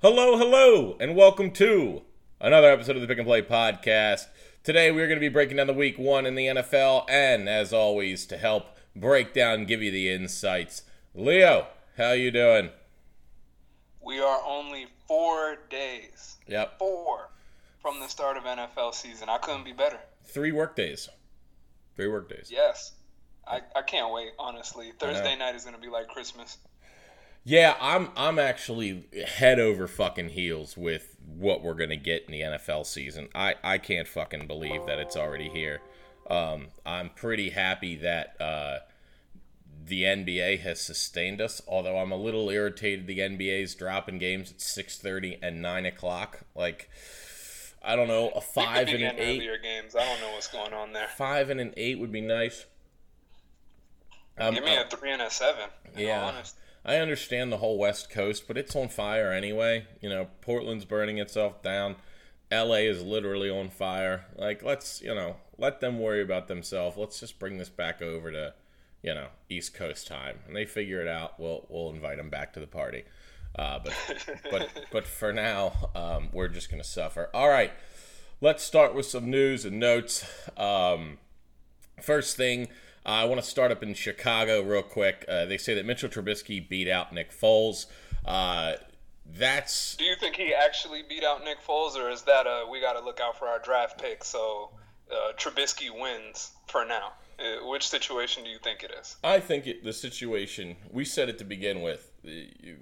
Hello, hello, and welcome to another episode of the Pick and Play Podcast. Today we're going to be breaking down the week one in the NFL, and as always, to help break down give you the insights, Leo, how you doing? We are only four days. Yep. Four from the start of NFL season. I couldn't be better. Three work days. Three work days. Yes. I, I can't wait, honestly. Thursday night is going to be like Christmas. Yeah, I'm I'm actually head over fucking heels with what we're gonna get in the NFL season. I I can't fucking believe that it's already here. Um, I'm pretty happy that uh, the NBA has sustained us. Although I'm a little irritated the NBA's dropping games at 6:30 and 9 o'clock. Like I don't know, a five and an eight. games. I don't know what's going on there. Five and an eight would be nice. Um, Give me a three and a seven. Yeah. I understand the whole West Coast, but it's on fire anyway. You know, Portland's burning itself down. LA is literally on fire. Like, let's, you know, let them worry about themselves. Let's just bring this back over to, you know, East Coast time. And they figure it out. We'll we'll invite them back to the party. Uh, but but but for now, um, we're just gonna suffer. All right, let's start with some news and notes. Um, first thing, I want to start up in Chicago real quick. Uh, they say that Mitchell Trubisky beat out Nick Foles. Uh, that's. Do you think he actually beat out Nick Foles, or is that a we got to look out for our draft pick so uh, Trubisky wins for now? Uh, which situation do you think it is? I think it, the situation we said it to begin with uh,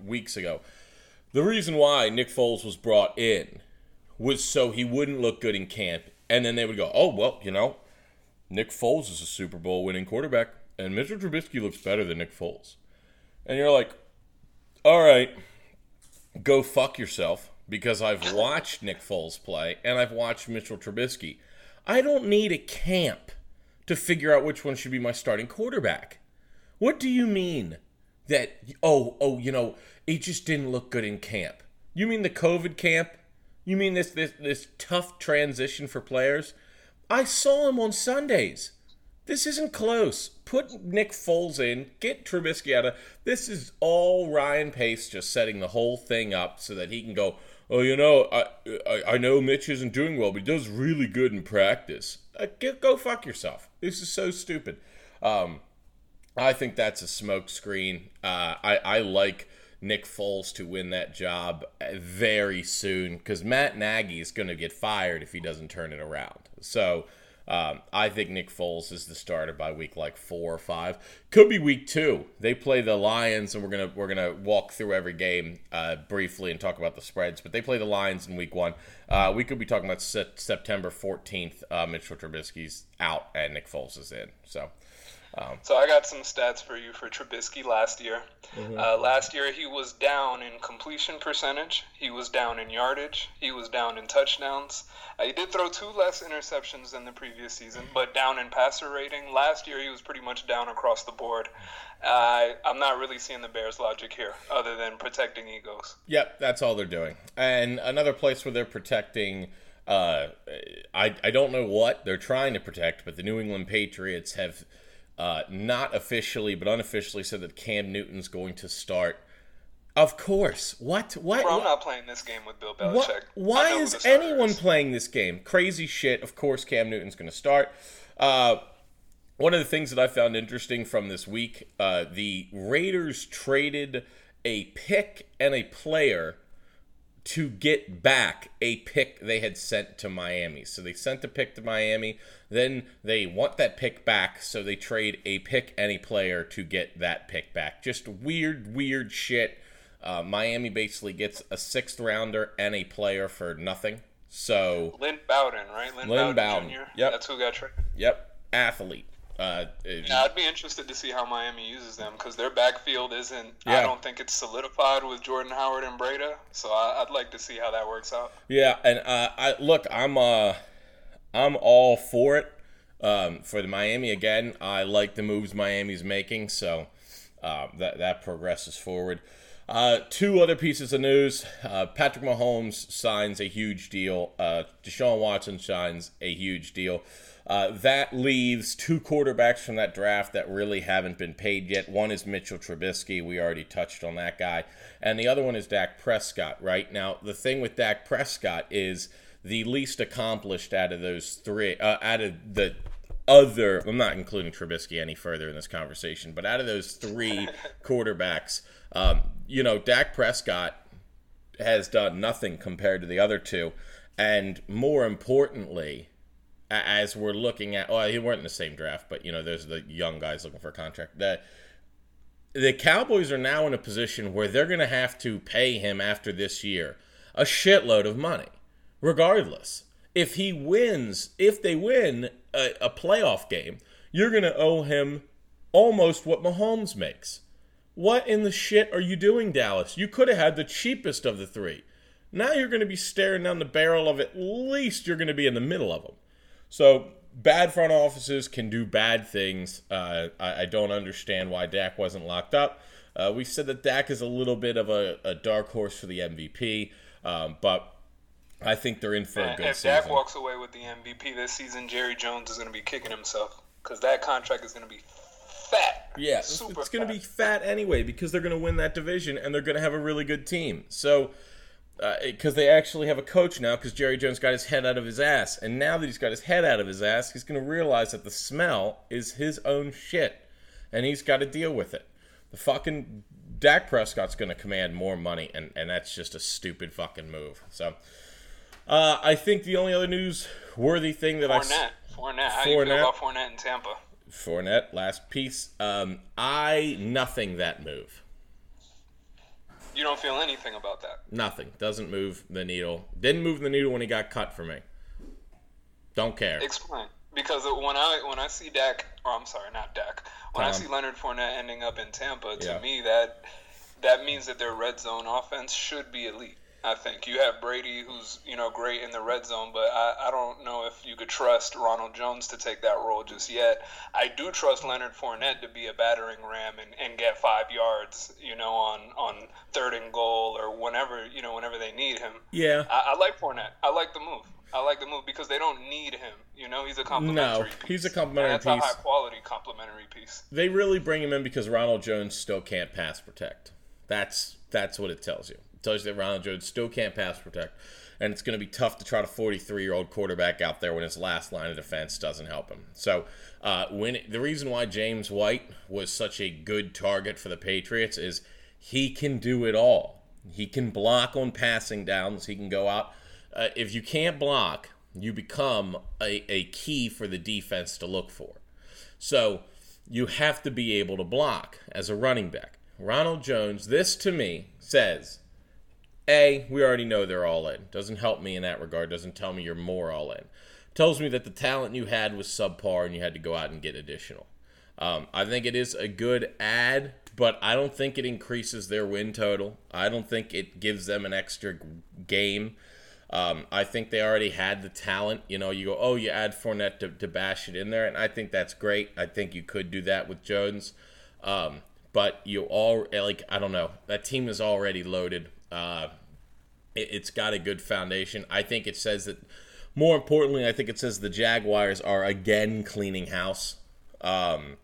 weeks ago. The reason why Nick Foles was brought in was so he wouldn't look good in camp, and then they would go, "Oh well, you know, Nick Foles is a Super Bowl winning quarterback, and Mitchell Trubisky looks better than Nick Foles. And you're like, all right, go fuck yourself because I've watched Nick Foles play and I've watched Mitchell Trubisky. I don't need a camp to figure out which one should be my starting quarterback. What do you mean that, oh, oh, you know, it just didn't look good in camp? You mean the COVID camp? You mean this, this, this tough transition for players? I saw him on Sundays. This isn't close. Put Nick Foles in, get Trubisky out of. This is all Ryan Pace just setting the whole thing up so that he can go. Oh, you know, I I, I know Mitch isn't doing well, but he does really good in practice. Uh, get, go fuck yourself. This is so stupid. Um, I think that's a smokescreen. Uh, I I like Nick Foles to win that job very soon because Matt Nagy is going to get fired if he doesn't turn it around. So um, I think Nick Foles is the starter by week like four or five. Could be week two. They play the Lions, and we're gonna we're gonna walk through every game uh, briefly and talk about the spreads. But they play the Lions in week one. Uh, we could be talking about September fourteenth. Uh, Mitchell Trubisky's out and Nick Foles is in. So. Um, so I got some stats for you for Trubisky last year. Mm-hmm. Uh, last year he was down in completion percentage, he was down in yardage, he was down in touchdowns. Uh, he did throw two less interceptions than the previous season, but down in passer rating. Last year he was pretty much down across the board. Uh, I'm not really seeing the Bears' logic here, other than protecting egos. Yep, that's all they're doing. And another place where they're protecting. Uh, I, I don't know what they're trying to protect, but the New England Patriots have uh, not officially but unofficially said that Cam Newton's going to start. Of course. What? What? Bro, I'm not playing this game with Bill Belichick. What, why is anyone is. playing this game? Crazy shit. Of course, Cam Newton's going to start. Uh, one of the things that I found interesting from this week, uh, the Raiders traded a pick and a player to get back a pick they had sent to Miami. So they sent a pick to Miami. Then they want that pick back, so they trade a pick any player to get that pick back. Just weird, weird shit. Uh, Miami basically gets a sixth rounder and a player for nothing. So Lynn Bowden, right? Lynn, Lynn Bowden, Bowden. Jr. Yep. That's who got traded. Yep. Athlete. Uh, yeah, I'd be interested to see how Miami uses them because their backfield isn't. Yeah. I don't think it's solidified with Jordan Howard and Breida. So I, would like to see how that works out. Yeah, and uh, I look, I'm uh, I'm all for it. Um, for the Miami again, I like the moves Miami's making, so uh, that that progresses forward. Uh, two other pieces of news. Uh, Patrick Mahomes signs a huge deal. Uh, Deshaun Watson signs a huge deal. Uh, that leaves two quarterbacks from that draft that really haven't been paid yet. One is Mitchell Trubisky. We already touched on that guy. And the other one is Dak Prescott, right? Now, the thing with Dak Prescott is the least accomplished out of those three, uh, out of the other, I'm not including Trubisky any further in this conversation, but out of those three quarterbacks, um, you know, Dak Prescott has done nothing compared to the other two. And more importantly, as we're looking at, oh, he weren't in the same draft, but you know, there's the young guys looking for a contract. The the Cowboys are now in a position where they're going to have to pay him after this year a shitload of money, regardless. If he wins, if they win a, a playoff game, you're going to owe him almost what Mahomes makes. What in the shit are you doing, Dallas? You could have had the cheapest of the three. Now you're going to be staring down the barrel of at least you're going to be in the middle of them. So bad front offices can do bad things. Uh, I, I, don't understand why Dak wasn't locked up. Uh, we said that Dak is a little bit of a, a dark horse for the MVP, um, but I think they're in for a good if season. If Dak walks away with the MVP this season, Jerry Jones is going to be kicking himself because that contract is going to be fat. Yeah, it's going to be fat anyway because they're going to win that division and they're going to have a really good team. So because uh, they actually have a coach now because Jerry Jones got his head out of his ass. And now that he's got his head out of his ass, he's going to realize that the smell is his own shit. And he's got to deal with it. The fucking Dak Prescott's going to command more money, and, and that's just a stupid fucking move. So uh, I think the only other news-worthy thing that Fournette. I... Fournette. How Fournette. you feel about Fournette in Tampa? Fournette, last piece. Um, I nothing that move. You don't feel anything about that. Nothing. Doesn't move the needle. Didn't move the needle when he got cut for me. Don't care. Explain. Because when I when I see Dak, or I'm sorry, not Dak. When Tom. I see Leonard Fournette ending up in Tampa, to yeah. me that that means that their red zone offense should be elite. I think you have Brady, who's you know great in the red zone, but I, I don't know if you could trust Ronald Jones to take that role just yet. I do trust Leonard Fournette to be a battering ram and, and get five yards, you know, on on third and goal or whenever you know whenever they need him. Yeah, I, I like Fournette. I like the move. I like the move because they don't need him. You know, he's a complementary. No, piece. he's a complementary and that's piece. a high quality complementary piece. They really bring him in because Ronald Jones still can't pass protect. That's that's what it tells you tells you that Ronald Jones still can't pass protect. And it's going to be tough to try to 43 year old quarterback out there when his last line of defense doesn't help him. So, uh, when the reason why James White was such a good target for the Patriots is he can do it all. He can block on passing downs. He can go out. Uh, if you can't block, you become a, a key for the defense to look for. So you have to be able to block as a running back. Ronald Jones, this to me says a, we already know they're all in. Doesn't help me in that regard. Doesn't tell me you're more all in. Tells me that the talent you had was subpar and you had to go out and get additional. Um, I think it is a good add, but I don't think it increases their win total. I don't think it gives them an extra game. Um, I think they already had the talent. You know, you go, oh, you add Fournette to, to bash it in there, and I think that's great. I think you could do that with Jones. Um, but you all, like, I don't know. That team is already loaded. Uh, it, has got a good foundation. I think it says that. More importantly, I think it says the Jaguars are again cleaning house. Um,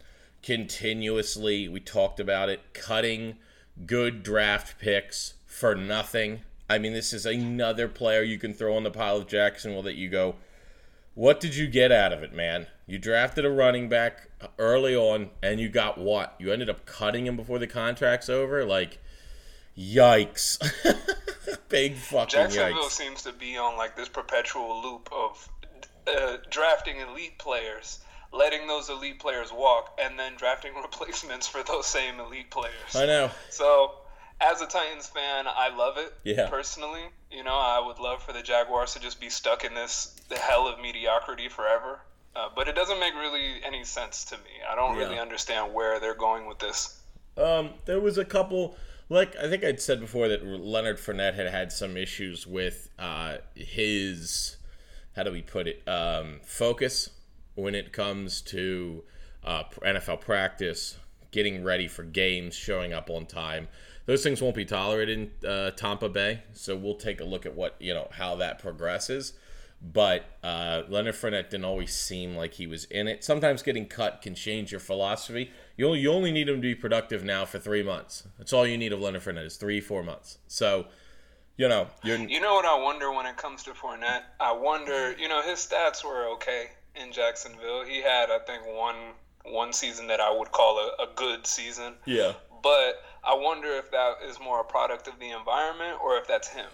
continuously, we talked about it, cutting good draft picks for nothing. I mean, this is another player you can throw on the pile of Jacksonville that you go, what did you get out of it, man? You drafted a running back early on, and you got what? You ended up cutting him before the contract's over? Like, Yikes. Big fucking yikes! Jacksonville yikes. seems to be on like this perpetual loop of uh, drafting elite players, letting those elite players walk, and then drafting replacements for those same elite players. I know. So, as a Titans fan, I love it. Yeah. Personally, you know, I would love for the Jaguars to just be stuck in this hell of mediocrity forever. Uh, but it doesn't make really any sense to me. I don't yeah. really understand where they're going with this. Um, there was a couple like I think I'd said before that Leonard Fournette had had some issues with uh, his how do we put it um, focus when it comes to uh, NFL practice, getting ready for games, showing up on time. those things won't be tolerated in uh, Tampa Bay. So we'll take a look at what you know how that progresses. But uh, Leonard Fournette didn't always seem like he was in it. Sometimes getting cut can change your philosophy. You only, you only need him to be productive now for three months. That's all you need of Leonard Fournette is three, four months. So, you know, you're. You know what I wonder when it comes to Fournette? I wonder. You know, his stats were okay in Jacksonville. He had, I think, one one season that I would call a, a good season. Yeah. But I wonder if that is more a product of the environment or if that's him.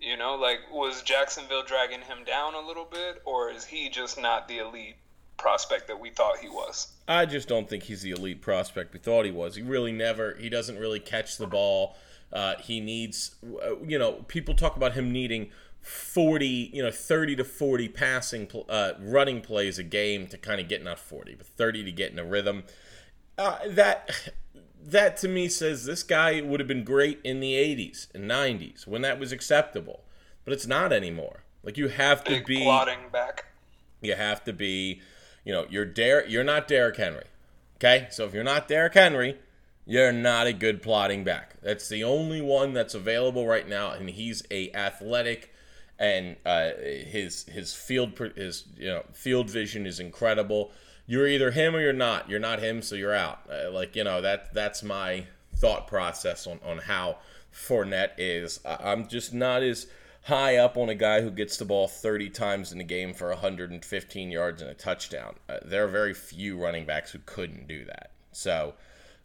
You know, like was Jacksonville dragging him down a little bit, or is he just not the elite prospect that we thought he was? I just don't think he's the elite prospect we thought he was. He really never. He doesn't really catch the ball. Uh, he needs, uh, you know, people talk about him needing 40, you know, 30 to 40 passing, uh, running plays a game to kind of get not 40, but 30 to get in a rhythm. Uh, that that to me says this guy would have been great in the 80s and 90s when that was acceptable, but it's not anymore. Like you have to Big be plotting back. You have to be, you know, you're Der- you're not Derrick Henry. Okay? So if you're not Derrick Henry, you're not a good plotting back. That's the only one that's available right now and he's a athletic and uh, his his field his you know field vision is incredible you're either him or you're not. You're not him, so you're out. Uh, like you know that that's my thought process on on how Fournette is. I, I'm just not as high up on a guy who gets the ball 30 times in a game for 115 yards and a touchdown. Uh, there are very few running backs who couldn't do that. So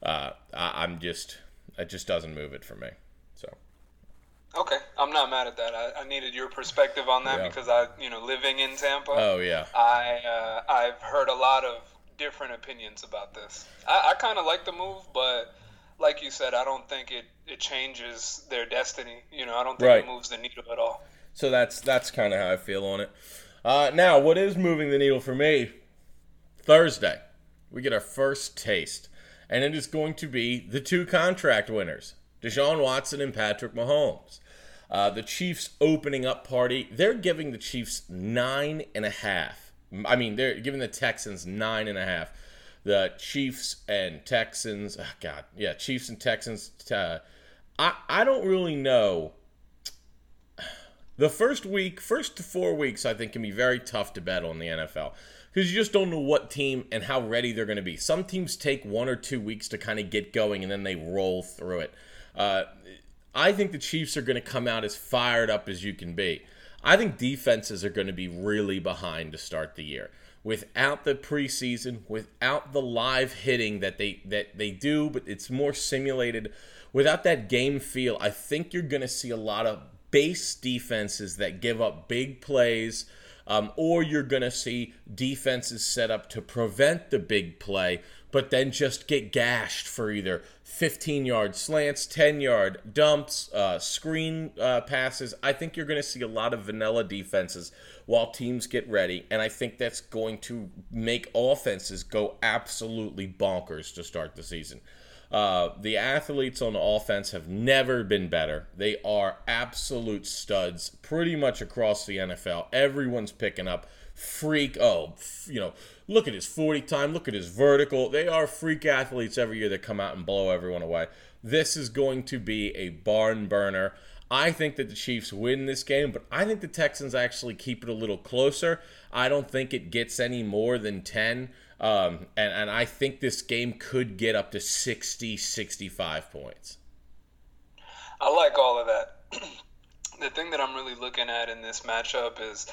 uh, I, I'm just it just doesn't move it for me. So. Okay, I'm not mad at that. I, I needed your perspective on that Yeah. because I, you know, living in Tampa, Oh yeah. I uh, I've heard a lot of different opinions about this. I, I kind of like the move, but like you said, I don't think it it changes their destiny. You know, I don't think Right. it moves the needle at all. So that's that's kind of how I feel on it. Uh, now, what is moving the needle for me? Thursday, we get our first taste, and it is going to be the two contract winners, Deshaun Watson and Patrick Mahomes. Uh, the Chiefs opening up party, they're giving the Chiefs nine and a half. I mean, they're giving the Texans nine and a half. The Chiefs and Texans, oh God, yeah, Chiefs and Texans. Uh, I I don't really know the first week, first to four weeks, I think can be very tough to bet on the NFL because you just don't know what team and how ready they're going to be. Some teams take one or two weeks to kind of get going and then they roll through it. Uh, I think the Chiefs are going to come out as fired up as you can be. I think defenses are going to be really behind to start the year. Without the preseason, without the live hitting that they that they do, but it's more simulated. Without that game feel, I think you're going to see a lot of base defenses that give up big plays, um, or you're going to see defenses set up to prevent the big play, but then just get gashed for either 15 yard slants, 10 yard dumps, uh, screen uh, passes. I think you're going to see a lot of vanilla defenses while teams get ready, and I think that's going to make offenses go absolutely bonkers to start the season. Uh, the athletes on offense have never been better. They are absolute studs pretty much across the NFL. Everyone's picking up freak. Oh, you know, look at his 40 time, look at his vertical. They are freak athletes every year that come out and blow everyone away. This is going to be a barn burner. I think that the Chiefs win this game, but I think the Texans actually keep it a little closer. I don't think it gets any more than 10. Um, and, and I think this game could get up to 60, 65 points. I like all of that. the thing that I'm really looking at in this matchup is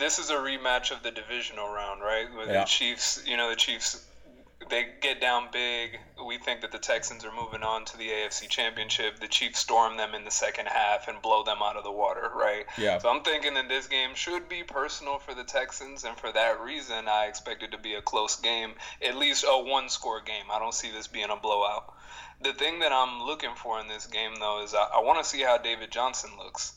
this is a rematch of the divisional round, right? Where Yeah. the Chiefs, you know, the Chiefs they get down big. We think that the Texans are moving on to the AFC Championship. The Chiefs storm them in the second half and blow them out of the water, right? Yeah. So I'm thinking that this game should be personal for the Texans, and for that reason, I expect it to be a close game, at least a one-score game. I don't see this being a blowout. The thing that I'm looking for in this game, though, is I, I want to see how David Johnson looks.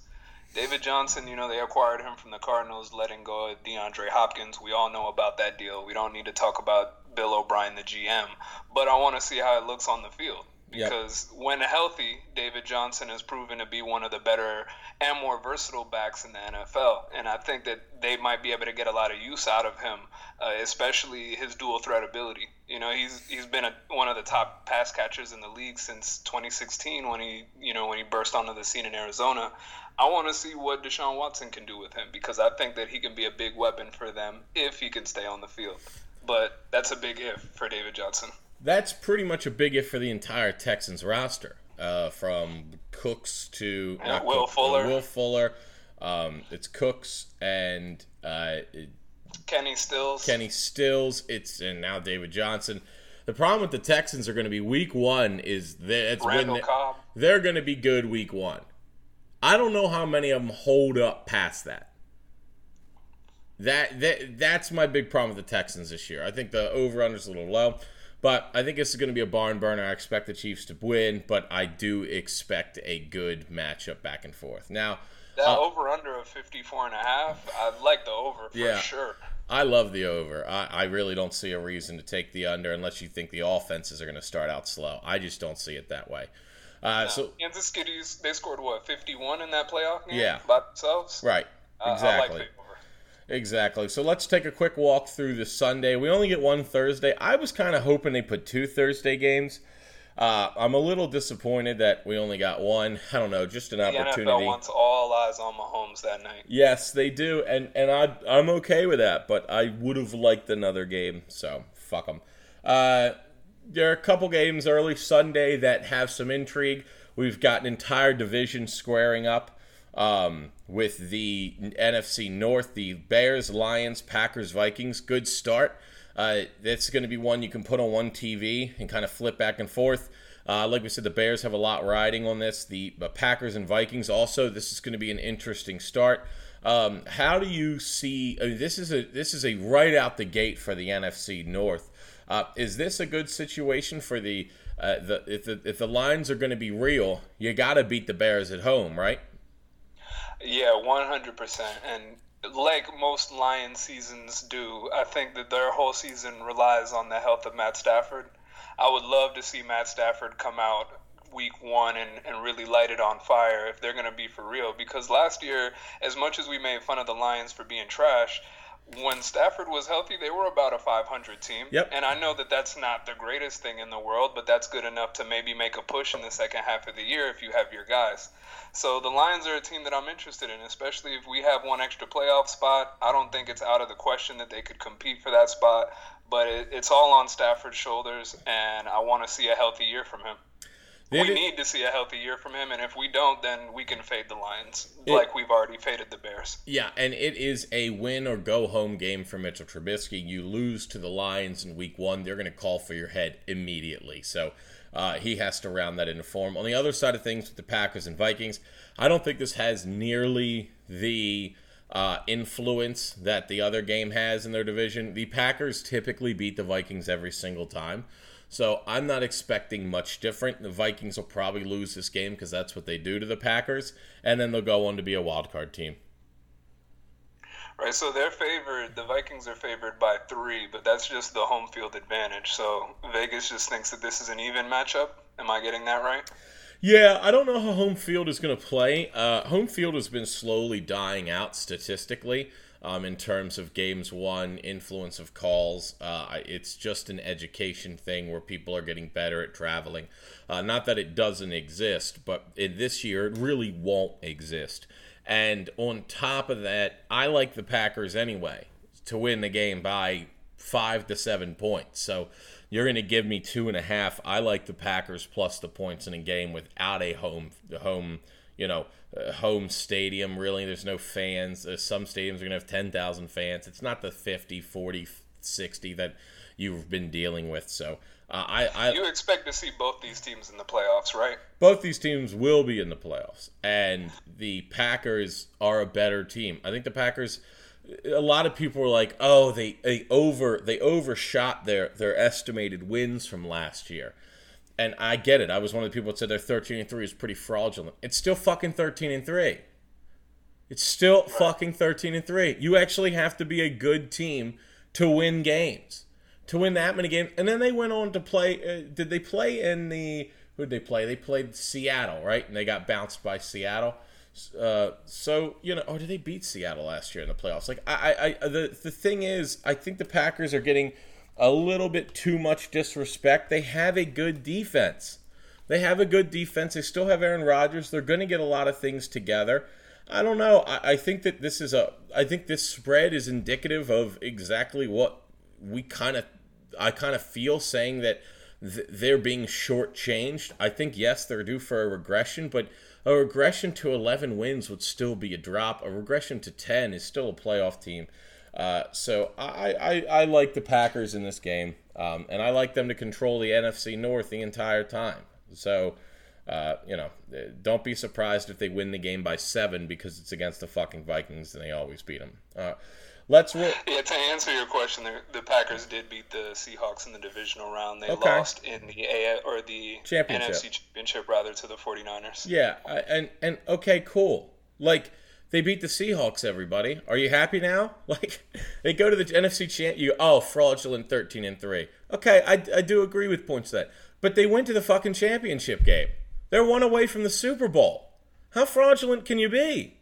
David Johnson, you know, they acquired him from the Cardinals, letting go of DeAndre Hopkins. We all know about that deal. We don't need to talk about Bill O'Brien, the GM, but I want to see how it looks on the field. because yep. when healthy, David Johnson has proven to be one of the better and more versatile backs in the NFL. And I think that they might be able to get a lot of use out of him, uh, especially his dual threat ability. You know, he's he's been a, one of the top pass catchers in the league since 2016 when he you know when he burst onto the scene in Arizona. I want to see what Deshaun Watson can do with him because I think that he can be a big weapon for them if he can stay on the field. But that's a big if for David Johnson. That's pretty much a big if for the entire Texans roster, uh, from Cooks to yeah, Will Cooks, Fuller. Will Fuller. Um, it's Cooks and uh, Kenny Stills. Kenny Stills. It's and now David Johnson. The problem with the Texans are going to be week one is that it's Randall when Cobb. they're going to be good week one. I don't know how many of them hold up past that. That that that's my big problem with the Texans this year. I think the over under is a little low, but I think this is going to be a barn burner. I expect the Chiefs to win, but I do expect a good matchup back and forth. Now, that uh, over under of 54 and a half, I like the over for yeah, sure. I love the over. I, I really don't see a reason to take the under unless you think the offenses are going to start out slow. I just don't see it that way. Uh, so Kansas City's they scored what 51 in that playoff game yeah. by themselves. Right. Exactly. Uh, exactly. So let's take a quick walk through the Sunday. We only get one Thursday. I was kind of hoping they put two Thursday games. Uh, I'm a little disappointed that we only got one. I don't know, just an the opportunity. NFL wants all eyes on Mahomes that night. Yes, they do, and and I I'm okay with that. But I would have liked another game, so fuck them. Uh, there are a couple games early Sunday that have some intrigue. We've got an entire division squaring up um, with the NFC North, the Bears, Lions, Packers, Vikings. Good start. Uh, that's going to be one you can put on one TV and kind of flip back and forth. Uh, like we said, the Bears have a lot riding on this. The, the Packers and Vikings also. This is going to be an interesting start. Um, how do you see? I mean, this is a this is a right out the gate for the NFC North. Uh, is this a good situation for the uh, the if the if the lines are going to be real? You got to beat the Bears at home, right? Yeah, one hundred percent. And like most Lion seasons do, I think that their whole season relies on the health of Matt Stafford. I would love to see Matt Stafford come out week one and, and really light it on fire if they're going to be for real. Because last year, as much as we made fun of the Lions for being trash, when Stafford was healthy, they were about a 500 team. Yep. And I know that that's not the greatest thing in the world, but that's good enough to maybe make a push in the second half of the year if you have your guys. So the Lions are a team that I'm interested in, especially if we have one extra playoff spot. I don't think it's out of the question that they could compete for that spot, but it, it's all on Stafford's shoulders, and I want to see a healthy year from him we need to see a healthy year from him, and if we don't, then we can fade the Lions it, like we've already faded the Bears. Yeah, and it is a win or go home game for Mitchell Trubisky. You lose to the Lions in Week One, they're going to call for your head immediately. So uh, he has to round that into form. On the other side of things, with the Packers and Vikings, I don't think this has nearly the uh, influence that the other game has in their division. The Packers typically beat the Vikings every single time. So I'm not expecting much different. The Vikings will probably lose this game because that's what they do to the Packers, and then they'll go on to be a wild card team. Right, so they're favored. The Vikings are favored by three, but that's just the home field advantage. So Vegas just thinks that this is an even matchup. Am I getting that right? Yeah, I don't know how home field is going to play. Uh, home field has been slowly dying out statistically um, in terms of games won, influence of calls. Uh, it's just an education thing where people are getting better at traveling. Uh, not that it doesn't exist, but in this year it really won't exist. And on top of that, I like the Packers anyway to win the game by five to seven points. So you're going to give me two and a half. I like the Packers plus the points in a game without a home home you know home stadium really. There's no fans. Uh, some stadiums are going to have 10,000 fans. It's not the 50 40 60 that you've been dealing with so uh, I, I you expect to see both these teams in the playoffs right? Both these teams will be in the playoffs and the Packers are a better team. I think the Packers a lot of people were like oh they, they over they overshot their their estimated wins from last year and I get it. I was one of the people that said their 13 and 3 is pretty fraudulent. It's still fucking 13 and 3. It's still fucking 13 and 3. You actually have to be a good team to win games. To win that many games. And then they went on to play uh, did they play in the who did they play? They played Seattle, right? And they got bounced by Seattle. Uh, so you know, or did they beat Seattle last year in the playoffs? Like I, I, the the thing is, I think the Packers are getting a little bit too much disrespect. They have a good defense. They have a good defense. They still have Aaron Rodgers. They're going to get a lot of things together. I don't know. I, I think that this is a. I think this spread is indicative of exactly what we kind of. I kind of feel saying that th- they're being shortchanged. I think yes, they're due for a regression, but a regression to 11 wins would still be a drop. A regression to 10 is still a playoff team. Uh, so I, I, I like the Packers in this game, um, and I like them to control the NFC North the entire time. So uh, you know, don't be surprised if they win the game by seven because it's against the fucking Vikings and they always beat them. Uh, let's. Ro- yeah, to answer your question, the, the, Packers did beat the Seahawks in the divisional round. They okay. lost in the A or the championship. NFC championship rather to the 49ers. Yeah, and and okay, cool. Like they beat the Seahawks. Everybody, are you happy now? Like they go to the NFC champ. You oh fraudulent thirteen and three. Okay, I, I do agree with points that, but they went to the fucking championship game. They're one away from the Super Bowl. How fraudulent can you be?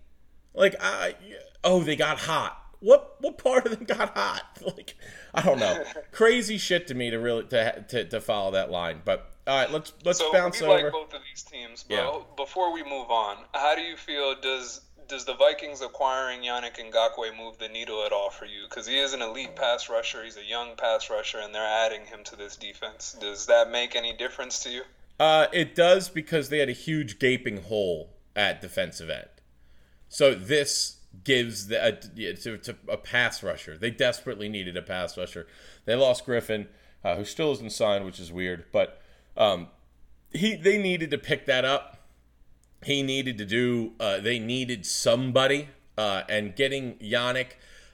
Like, I oh, they got hot. What what part of them got hot? Like, I don't know. Crazy shit to me to really to, to, to follow that line. But all right, let's let's so bounce we over. like both of these teams, but yeah. before we move on, how do you feel? Does does the Vikings acquiring Yannick Ngakoue move the needle at all for you? Because he is an elite pass rusher, he's a young pass rusher, and they're adding him to this defense. Does that make any difference to you? Uh, it does because they had a huge gaping hole at defensive end. So this gives the, a, to, to a pass rusher. They desperately needed a pass rusher. They lost Griffin, uh, who still isn't signed, which is weird, but um, he they needed to pick that up. He needed to do. Uh, they needed somebody, uh, and getting Yannick.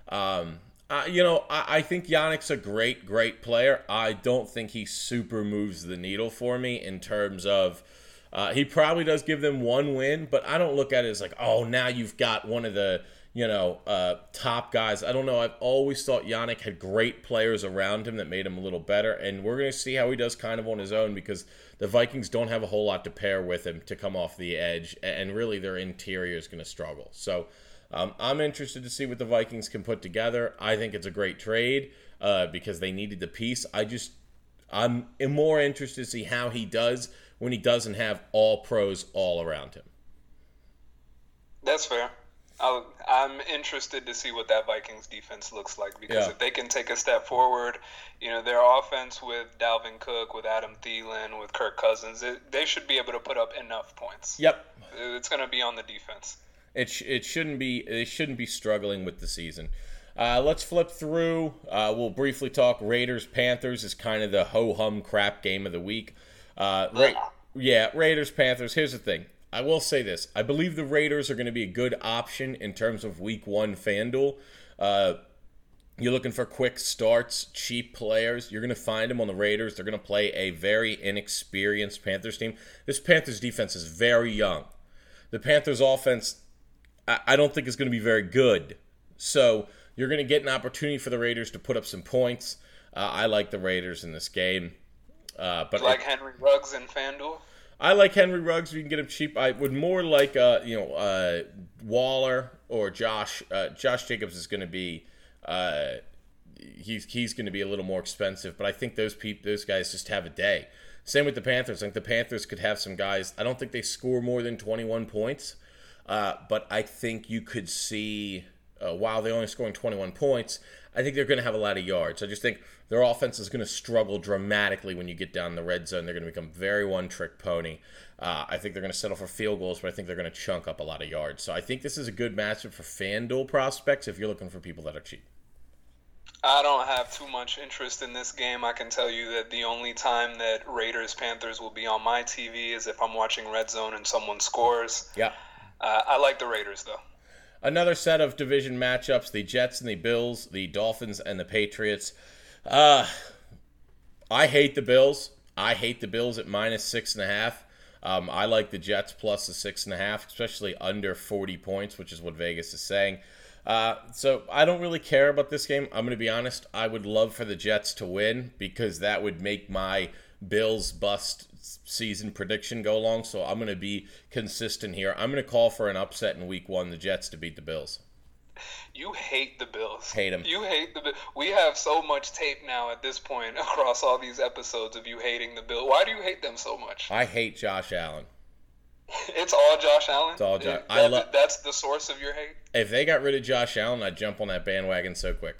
Um, uh, you know, I, I, think Yannick's a great, great player. I don't think he super moves the needle for me in terms of. Uh, he probably does give them one win, but I don't look at it as like, oh, now you've got one of the you know uh, top guys. I don't know. I've always thought Yannick had great players around him that made him a little better, and we're going to see how he does kind of on his own because the Vikings don't have a whole lot to pair with him to come off the edge, and really their interior is going to struggle. So. Um, I'm interested to see what the Vikings can put together. I think it's a great trade uh, because they needed the piece. I just I'm more interested to see how he does when he doesn't have all pros all around him. That's fair. I am interested to see what that Vikings defense looks like because yeah. if they can take a step forward, you know, their offense with Dalvin Cook, with Adam Thielen, with Kirk Cousins, it, they should be able to put up enough points. Yep. It's going to be on the defense. It, sh- it shouldn't be they shouldn't be struggling with the season. Uh, let's flip through. Uh, we'll briefly talk Raiders Panthers is kind of the ho hum crap game of the week. Uh, Ra- yeah, Raiders Panthers. Here's the thing. I will say this. I believe the Raiders are going to be a good option in terms of Week One FanDuel. Uh, you're looking for quick starts, cheap players. You're going to find them on the Raiders. They're going to play a very inexperienced Panthers team. This Panthers defense is very young. The Panthers offense I don't think is going to be very good. So you're going to get an opportunity for the Raiders to put up some points. Uh, I like the Raiders in this game. Uh, but like Henry Ruggs and FanDuel. I like Henry Ruggs. You can get him cheap. I would more like uh, you know uh, Waller or Josh. Uh, Josh Jacobs is going to be uh, he's he's going to be a little more expensive. But I think those people those guys just have a day. Same with the Panthers. I think the Panthers could have some guys. I don't think they score more than 21 points. Uh, but I think you could see, uh, while they're only scoring 21 points, I think they're going to have a lot of yards. I just think their offense is going to struggle dramatically when you get down the red zone. They're going to become very one trick pony. Uh, I think they're going to settle for field goals, but I think they're going to chunk up a lot of yards. So I think this is a good matchup for FanDuel prospects if you're looking for people that are cheap. I don't have too much interest in this game. I can tell you that the only time that Raiders Panthers will be on my TV is if I'm watching Red Zone and someone scores. Yeah. Uh, I like the Raiders though. Another set of division matchups: the Jets and the Bills, the Dolphins and the Patriots. Uh, I hate the Bills. I hate the Bills at minus six and a half. Um, I like the Jets plus the six and a half, especially under 40 points, which is what Vegas is saying. Uh, so I don't really care about this game. I'm going to be honest. I would love for the Jets to win because that would make my Bills bust season prediction go along. So I'm going to be consistent here. I'm going to call for an upset in Week One, the Jets to beat the Bills. You hate the Bills. Hate them. You hate the. We have so much tape now at this point across all these episodes of you hating the Bills. Why do you hate them so much? I hate Josh Allen. It's all Josh Allen. It's all Josh. I lo- that's the source of your hate. If they got rid of Josh Allen, I'd jump on that bandwagon so quick.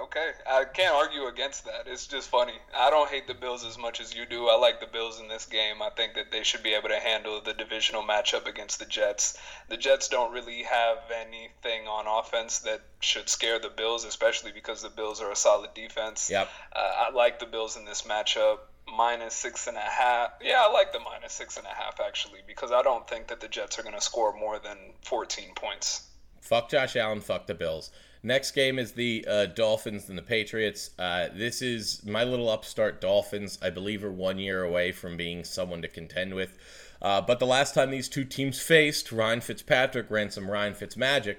Okay, I can't argue against that. It's just funny. I don't hate the Bills as much as you do. I like the Bills in this game. I think that they should be able to handle the divisional matchup against the Jets. The Jets don't really have anything on offense that should scare the Bills, especially because the Bills are a solid defense. Yep. Uh, I like the Bills in this matchup. Minus six and a half. Yeah, I like the minus six and a half actually because I don't think that the Jets are going to score more than 14 points. Fuck Josh Allen. Fuck the Bills. Next game is the uh, Dolphins and the Patriots. Uh, this is my little upstart Dolphins. I believe are one year away from being someone to contend with. Uh, but the last time these two teams faced, Ryan Fitzpatrick ran some Ryan Fitzmagic,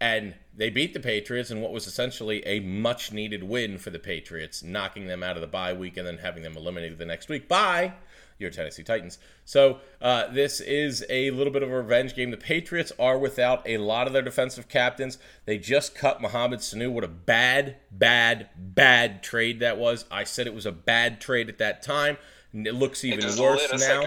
and they beat the Patriots in what was essentially a much needed win for the Patriots, knocking them out of the bye week and then having them eliminated the next week by your Tennessee Titans. So uh, this is a little bit of a revenge game. The Patriots are without a lot of their defensive captains. They just cut Mohamed Sanu. What a bad, bad, bad trade that was. I said it was a bad trade at that time. And It looks even worse now.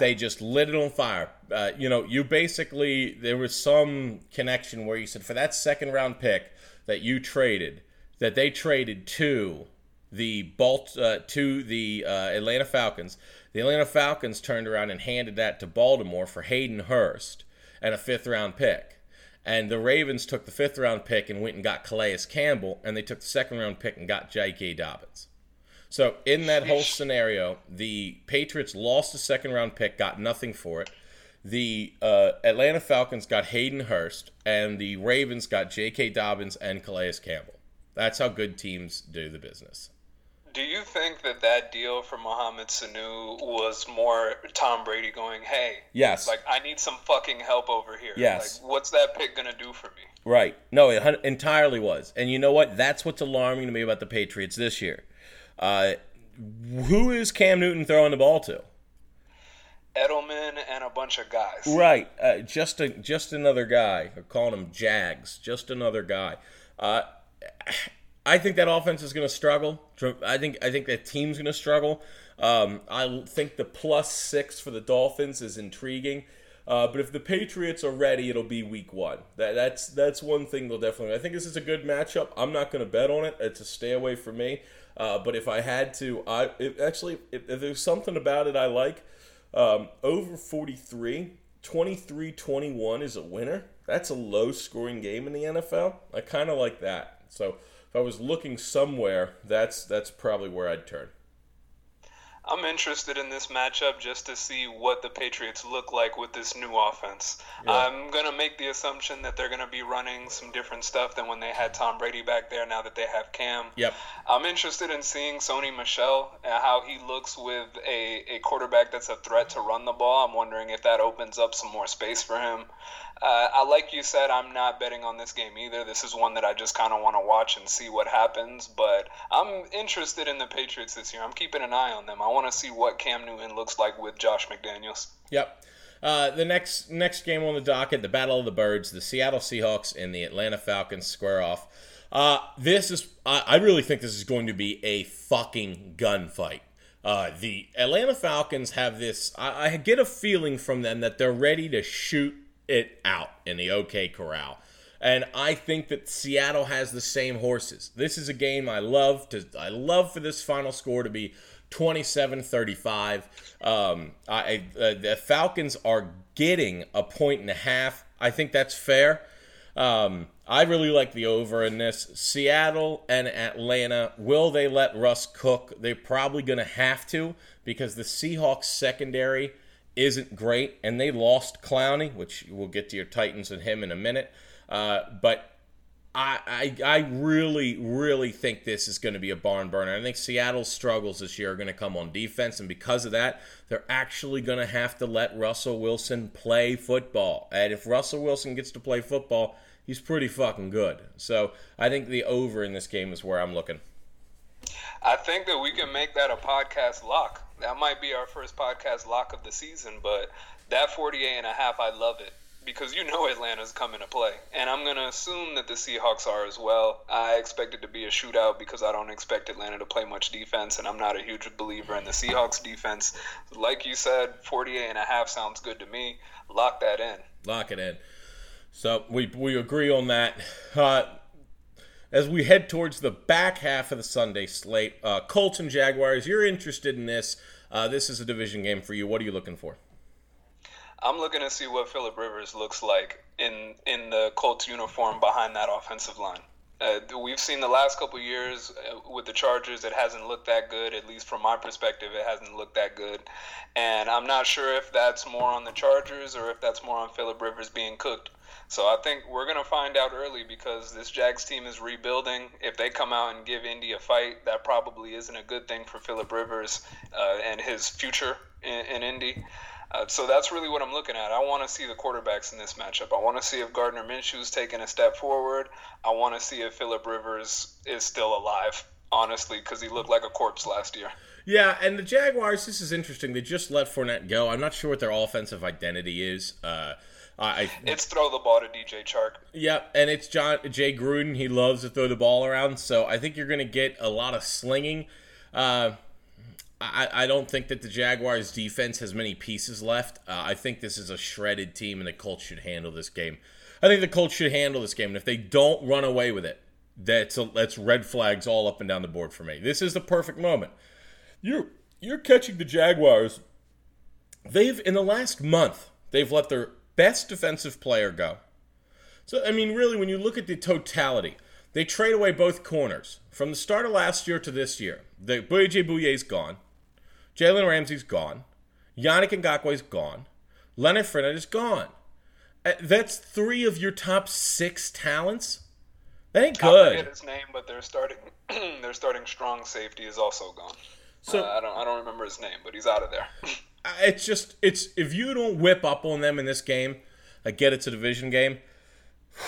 They just lit it on fire. Uh, you know, you basically there was some connection where you said for that second round pick that you traded, that they traded to the Balt uh, to the uh, Atlanta Falcons. The Atlanta Falcons turned around and handed that to Baltimore for Hayden Hurst and a fifth round pick. And the Ravens took the fifth round pick and went and got Calais Campbell, and they took the second round pick and got J.K. Dobbins. So in that whole scenario, the Patriots lost the second round pick, got nothing for it. The uh, Atlanta Falcons got Hayden Hurst, and the Ravens got J.K. Dobbins and Calais Campbell. That's how good teams do the business. Do you think that that deal for Mohamed Sanu was more Tom Brady going, "Hey, yes, like I need some fucking help over here. Yes, like, what's that pick gonna do for me?" Right. No, it entirely was. And you know what? That's what's alarming to me about the Patriots this year. Uh, who is Cam Newton throwing the ball to? Edelman and a bunch of guys. Right. Uh, just a just another guy. They're calling him Jags. Just another guy. Uh, I think that offense is going to struggle. I think I think that team's going to struggle. Um, I think the plus six for the Dolphins is intriguing. Uh, but if the Patriots are ready, it'll be Week One. That, that's that's one thing they'll definitely. I think this is a good matchup. I'm not going to bet on it. It's a stay away from me. Uh, but if I had to, I actually if, if, there's something about it I like. Um, over 43, 23-21 is a winner. That's a low scoring game in the NFL. I kind of like that. So if I was looking somewhere, that's that's probably where I'd turn. I'm interested in this matchup just to see what the Patriots look like with this new offense. Yeah. I'm going to make the assumption that they're going to be running some different stuff than when they had Tom Brady back there now that they have Cam. Yep. I'm interested in seeing Sony Michel and how he looks with a, a quarterback that's a threat to run the ball. I'm wondering if that opens up some more space for him. Uh, I like you said, I'm not betting on this game either. This is one that I just kind of want to watch and see what happens. But I'm interested in the Patriots this year. I'm keeping an eye on them. I want to see what Cam Newton looks like with Josh McDaniels. Yep. Uh, the next next game on the docket, the Battle of the Birds, the Seattle Seahawks and the Atlanta Falcons square off. Uh, this is, I, I, really think this is going to be a fucking gunfight. Uh, the Atlanta Falcons have this, I, I get a feeling from them that they're ready to shoot it out in the OK Corral. And I think that Seattle has the same horses. This is a game I love to I love for this final score to be 27-35. Um, I, uh, the Falcons are getting a point and a half. I think that's fair. Um, I really like the over in this. Seattle and Atlanta, will they let Russ cook? They're probably going to have to because the Seahawks secondary isn't great, and they lost Clowney, which we'll get to your Titans and him in a minute. Uh, but I, I, I really, really think this is going to be a barn burner. I think Seattle's struggles this year are going to come on defense, and because of that, they're actually going to have to let Russell Wilson play football. And if Russell Wilson gets to play football, he's pretty fucking good. So I think the over in this game is where I'm looking. I think that we can make that a podcast lock. That might be our first podcast lock of the season, but that 48 and a half, I love it because you know Atlanta's coming to play. And I'm going to assume that the Seahawks are as well. I expect it to be a shootout because I don't expect Atlanta to play much defense, and I'm not a huge believer in the Seahawks defense. Like you said, 48 and a half sounds good to me. Lock that in. Lock it in. So we, we agree on that. Uh, as we head towards the back half of the Sunday slate, uh, Colts and Jaguars, you're interested in this. Uh, this is a division game for you. What are you looking for? I'm looking to see what Philip Rivers looks like in in the Colts uniform behind that offensive line. Uh, we've seen the last couple years uh, with the Chargers, it hasn't looked that good. At least from my perspective, it hasn't looked that good. And I'm not sure if that's more on the Chargers or if that's more on Philip Rivers being cooked. So I think we're going to find out early because this Jags team is rebuilding. If they come out and give Indy a fight, that probably isn't a good thing for Philip Rivers uh, and his future in, in Indy. Uh, so that's really what I'm looking at. I want to see the quarterbacks in this matchup. I want to see if Gardner Minshew's taking a step forward. I want to see if Philip Rivers is still alive, honestly, because he looked like a corpse last year. Yeah, and the Jaguars, this is interesting. They just let Fournette go. I'm not sure what their offensive identity is. Uh, I, it's throw the ball to DJ Chark. Yeah, and it's John Jay Gruden. He loves to throw the ball around, so I think you're going to get a lot of slinging. Uh, I, I don't think that the Jaguars' defense has many pieces left. Uh, I think this is a shredded team, and the Colts should handle this game. I think the Colts should handle this game, and if they don't run away with it, that's a, that's red flags all up and down the board for me. This is the perfect moment. You're you're catching the Jaguars. They've in the last month they've let their best defensive player go. So, I mean, really, when you look at the totality, they trade away both corners. From the start of last year to this year, the J. Bouye's gone. Jalen Ramsey's gone. Yannick Ngakoue's gone. Leonard Fournette is gone. Uh, that's three of your top six talents. That ain't good. I forget his name, but they're starting. they're starting strong safety is also gone. So uh, I don't. I don't remember his name, but he's out of there. it's just it's if you don't whip up on them in this game, like get it's a division game.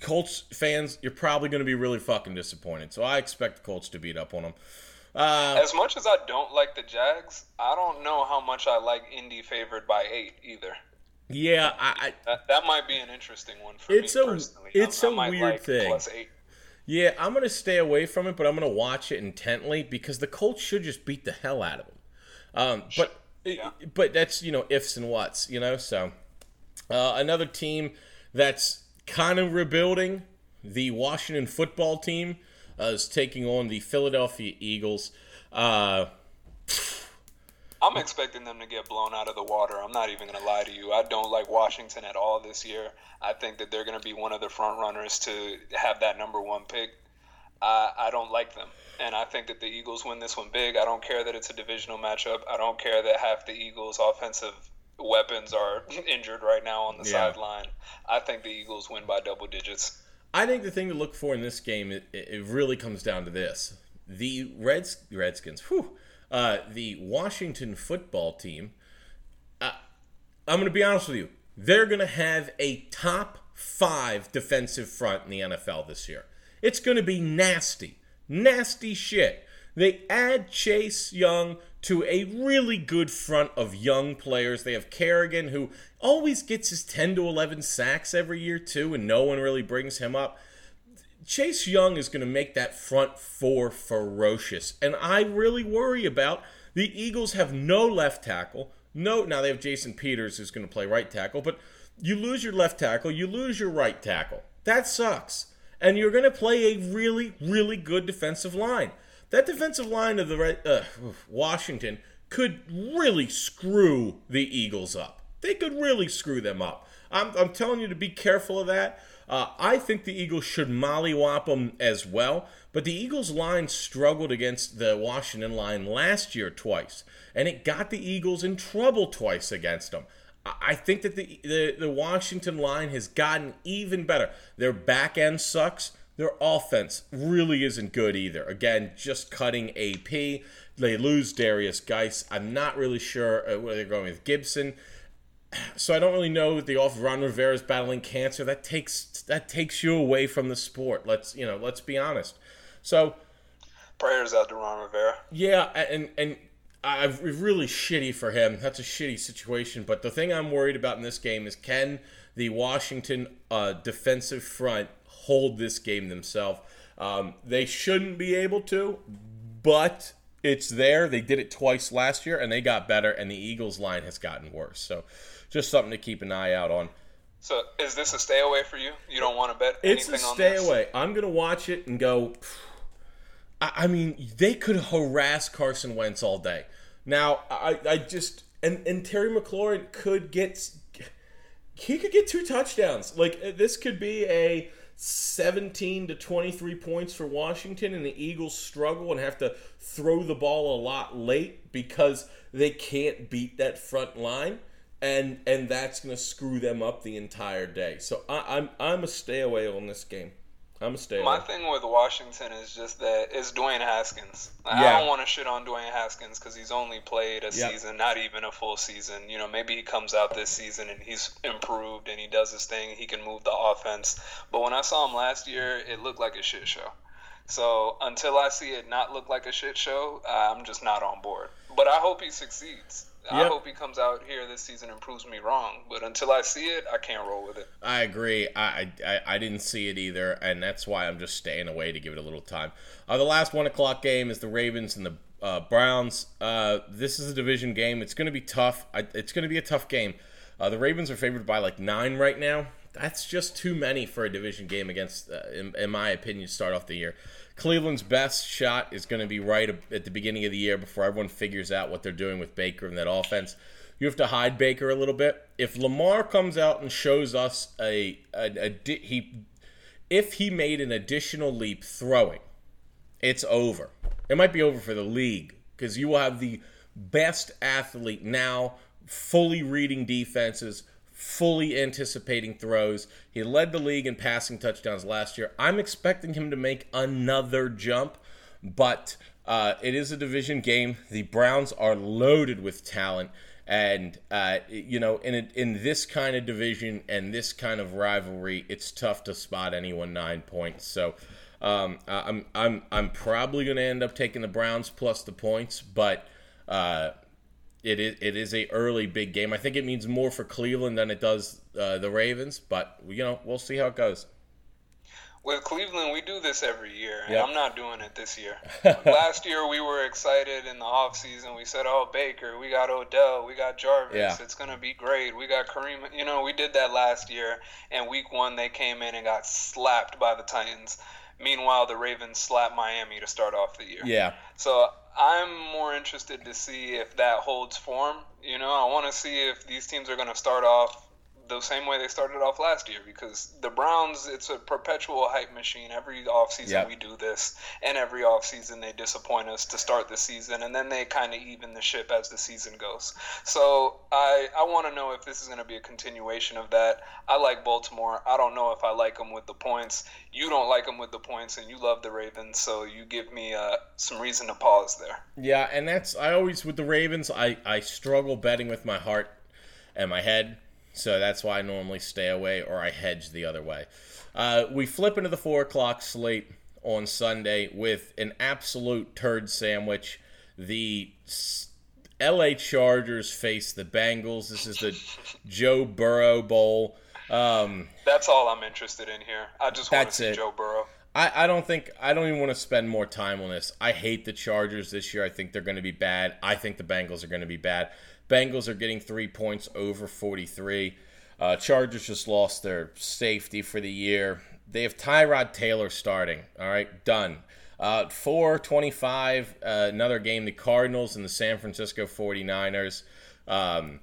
Colts fans, you're probably going to be really fucking disappointed. So I expect the Colts to beat up on them. Uh, as much as I don't like the Jags, I don't know how much I like Indy favored by eight either. Yeah, I, that, that might be an interesting one for it's me a, personally. It's I, a I weird like thing. Yeah, I'm gonna stay away from it, but I'm gonna watch it intently because the Colts should just beat the hell out of them. Um, but yeah. But that's you know ifs and whats, you know. So uh, another team that's kind of rebuilding, the Washington football team uh, is taking on the Philadelphia Eagles. Uh, I'm expecting them to get blown out of the water. I'm not even going to lie to you. I don't like Washington at all this year. I think that they're going to be one of the front runners to have that number one pick. I, I don't like them. And I think that the Eagles win this one big. I don't care that it's a divisional matchup. I don't care that half the Eagles' offensive weapons are injured right now on the yeah. sideline. I think the Eagles win by double digits. I think the thing to look for in this game, it, it really comes down to this: the Reds, Redskins, whew, uh, the Washington football team. Uh, I'm going to be honest with you; they're going to have a top five defensive front in the NFL this year. It's going to be nasty nasty shit. They add Chase Young to a really good front of young players. They have Kerrigan, who always gets his 10 to 11 sacks every year, too, and no one really brings him up. Chase Young is going to make that front four ferocious. And I really worry about the Eagles have no left tackle. No, now they have Jason Peters who's going to play right tackle, but you lose your left tackle, you lose your right tackle. That sucks and you're going to play a really, really good defensive line. That defensive line of the uh, Washington could really screw the Eagles up. They could really screw them up. I'm, I'm telling you to be careful of that. Uh, I think the Eagles should mollywop them as well. But the Eagles line struggled against the Washington line last year twice, and it got the Eagles in trouble twice against them. I think that the, the, the Washington line has gotten even better. Their back end sucks. Their offense really isn't good either. Again, just cutting AP. They lose Derrius Guice. I'm not really sure uh, where they're going with Gibson. So I don't really know the off Ron Rivera is battling cancer. That takes that takes you away from the sport. Let's you know. Let's be honest. So Prayers out to Ron Rivera. Yeah, and and I really shitty for him. That's a shitty situation. But the thing I'm worried about in this game is can the Washington uh, defensive front hold this game themselves? Um, they shouldn't be able to, but it's there. They did it twice last year, and they got better. And the Eagles' line has gotten worse. So, just something to keep an eye out on. So, is this a stay away for you? You don't want to bet it's anything on this? It's a stay away. I'm gonna watch it and go. I mean, they could harass Carson Wentz all day. Now, I, I just and and Terry McLaurin could get he could get two touchdowns. Like uh, this could be a 17 to 23 points for Washington, and the Eagles struggle and have to throw the ball a lot late because they can't beat that front line, and and that's going to screw them up the entire day. So I, I'm I'm a stay away on this game. I'm a stay. My thing with Washington is just that it's Dwayne Haskins. yeah. I don't want to shit on Dwayne Haskins because he's only played a yep. season, not even a full season. You know, maybe he comes out this season and he's improved and he does his thing. He can move the offense. But when I saw him last year, it looked like a shit show. So until I see it not look like a shit show, I'm just not on board. But I hope he succeeds. I hope he comes out here this season and proves me wrong. But until I see it, I can't roll with it. I agree. I, I, I didn't see it either, and that's why I'm just staying away to give it a little time. Uh, the last one o'clock game is the Ravens and the uh, Browns. Uh, this is a division game. It's going to be tough. I, it's going to be a tough game. Uh, the Ravens are favored by like nine right now. That's just too many for a division game against, uh, in, in my opinion, to start off the year. Cleveland's best shot is going to be right at the beginning of the year before everyone figures out what they're doing with Baker and that offense. You have to hide Baker a little bit. If Lamar comes out and shows us a, a, a he if he made an additional leap throwing, it's over. It might be over for the league because you will have the best athlete now fully reading defenses, fully anticipating throws. He led the league in passing touchdowns last year. I'm expecting him to make another jump, but uh, it is a division game. The Browns are loaded with talent. And uh, you know, in a, in this kind of division and this kind of rivalry, it's tough to spot anyone nine points. So um, I'm I'm I'm probably going to end up taking the Browns plus the points, but uh, it is it is a early big game. I think it means more for Cleveland than it does uh, the Ravens, but you know we'll see how it goes. With Cleveland, we do this every year, and yep. I'm not doing it this year. Last year, we were excited in the off season. We said, "Oh, Baker, we got Odell, we got Jarvis. Yeah. It's gonna be great. We got Kareem." You know, we did that last year, and Week One they came in and got slapped by the Titans. Meanwhile, the Ravens slapped Miami to start off the year. Yeah. So I'm more interested to see if that holds form. You know, I want to see if these teams are going to start off the same way they started off last year because the Browns, it's a perpetual hype machine. Every offseason yep. we do this, and every offseason they disappoint us to start the season, and then they kind of even the ship as the season goes. So I, I want to know if this is going to be a continuation of that. I like Baltimore. I don't know if I like them with the points. You don't like them with the points, and you love the Ravens, so you give me uh, some reason to pause there. Yeah, and that's, I always, with the Ravens, I, I struggle betting with my heart and my head so that's why I normally stay away or I hedge the other way. Uh, we flip into the 4 o'clock slate on Sunday with an absolute turd sandwich. The LA Chargers face the Bengals. This is the Joe Burrow Bowl. Um, that's all I'm interested in here. I just want to see it. Joe Burrow. I, I don't think I don't even want to spend more time on this. I hate the Chargers this year. I think they're going to be bad. I think the Bengals are going to be bad. Bengals are getting three points over 43. Uh, Chargers just lost their safety for the year. They have Tyrod Taylor starting. All right, done. Uh, 425, uh, another game, the Cardinals and the San Francisco 49ers. Um,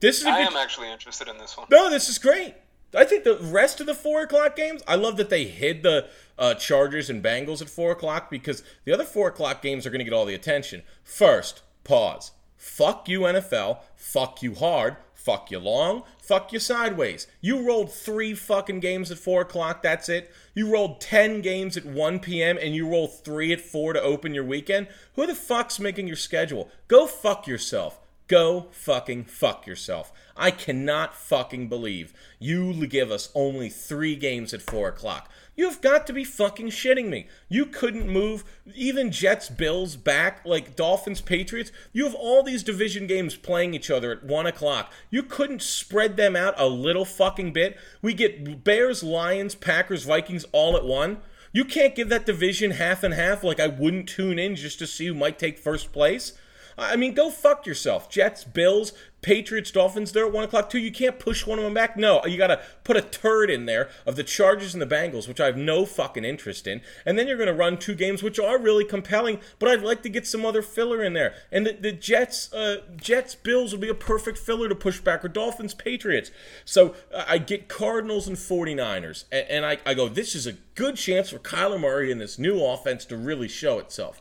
this is I good... am actually interested in this one. No, this is great. I think the rest of the four o'clock games, I love that they hid the uh, Chargers and Bengals at four o'clock because the other four o'clock games are going to get all the attention. First, pause. Fuck you, NFL. Fuck you hard. Fuck you long. Fuck you sideways. You rolled three fucking games at 4 o'clock. That's it. You rolled 10 games at 1 p.m. and you roll three at 4 to open your weekend. Who the fuck's making your schedule? Go fuck yourself. Go fucking fuck yourself. I cannot fucking believe you give us only three games at 4 o'clock. You've got to be fucking shitting me. You couldn't move even Jets, Bills back, like Dolphins, Patriots. You have all these division games playing each other at 1 o'clock. You couldn't spread them out a little fucking bit. We get Bears, Lions, Packers, Vikings all at one. You can't give that division half and half like I wouldn't tune in just to see who might take first place. I mean, go fuck yourself. Jets, Bills, Patriots, Dolphins, they're at 1 o'clock too. You can't push one of them back. No, you got to put a turd in there of the Chargers and the Bengals, which I have no fucking interest in. And then you're going to run two games, which are really compelling, but I'd like to get some other filler in there. And the, the Jets, uh, Jets, Bills would be a perfect filler to push back, or Dolphins, Patriots. So uh, I get Cardinals and 49ers. And, and I, I go, this is a good chance for Kyler Murray and this new offense to really show itself.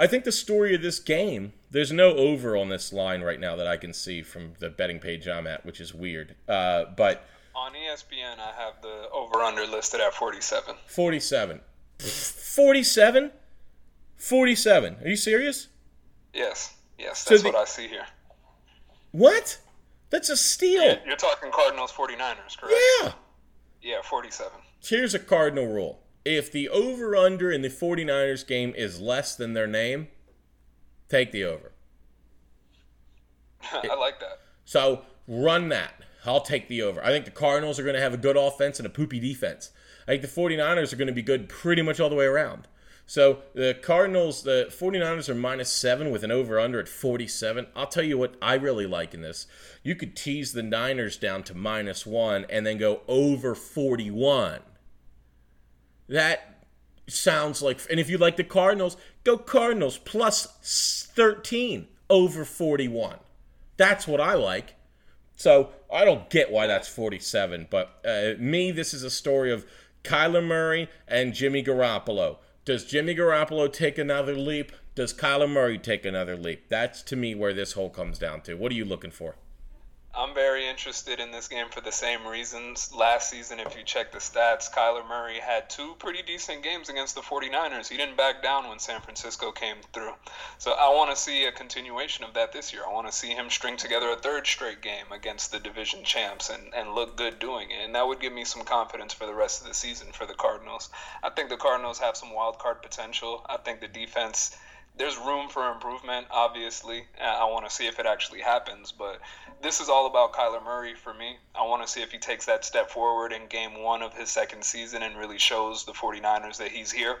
I think the story of this game, there's no over on this line right now that I can see from the betting page I'm at, which is weird. Uh, but on ESPN, I have the over under listed at 47. 47. 47? 47. Are you serious? Yes. Yes, that's so the, what I see here. What? That's a steal. You're talking Cardinals 49ers, correct? Yeah. Yeah, 47. Here's a Cardinal rule if the over under in the 49ers game is less than their name, take the over. I like that. So run that. I'll take the over. I think the Cardinals are going to have a good offense and a poopy defense. I think the 49ers are going to be good pretty much all the way around. So the Cardinals, the 49ers are minus seven with an over under at 47. I'll tell you what I really like in this. You could tease the Niners down to minus one and then go over 41 that sounds like. And if you like the Cardinals, go Cardinals plus 13 over 41. That's what I like. So I don't get why that's 47. But uh, me, this is a story of Kyler Murray and Jimmy Garoppolo. Does Jimmy Garoppolo take another leap? Does Kyler Murray take another leap? That's to me where this whole comes down to. What are you looking for? I'm very interested in this game for the same reasons. Last season, if you check the stats, Kyler Murray had two pretty decent games against the 49ers. He didn't back down when San Francisco came through. So I want to see a continuation of that this year. I want to see him string together a third straight game against the division champs and, and look good doing it. And that would give me some confidence for the rest of the season for the Cardinals. I think the Cardinals have some wild card potential. I think the defense there's room for improvement, obviously. I want to see if it actually happens, but this is all about Kyler Murray for me. I want to see if he takes that step forward in game one of his second season and really shows the 49ers that he's here.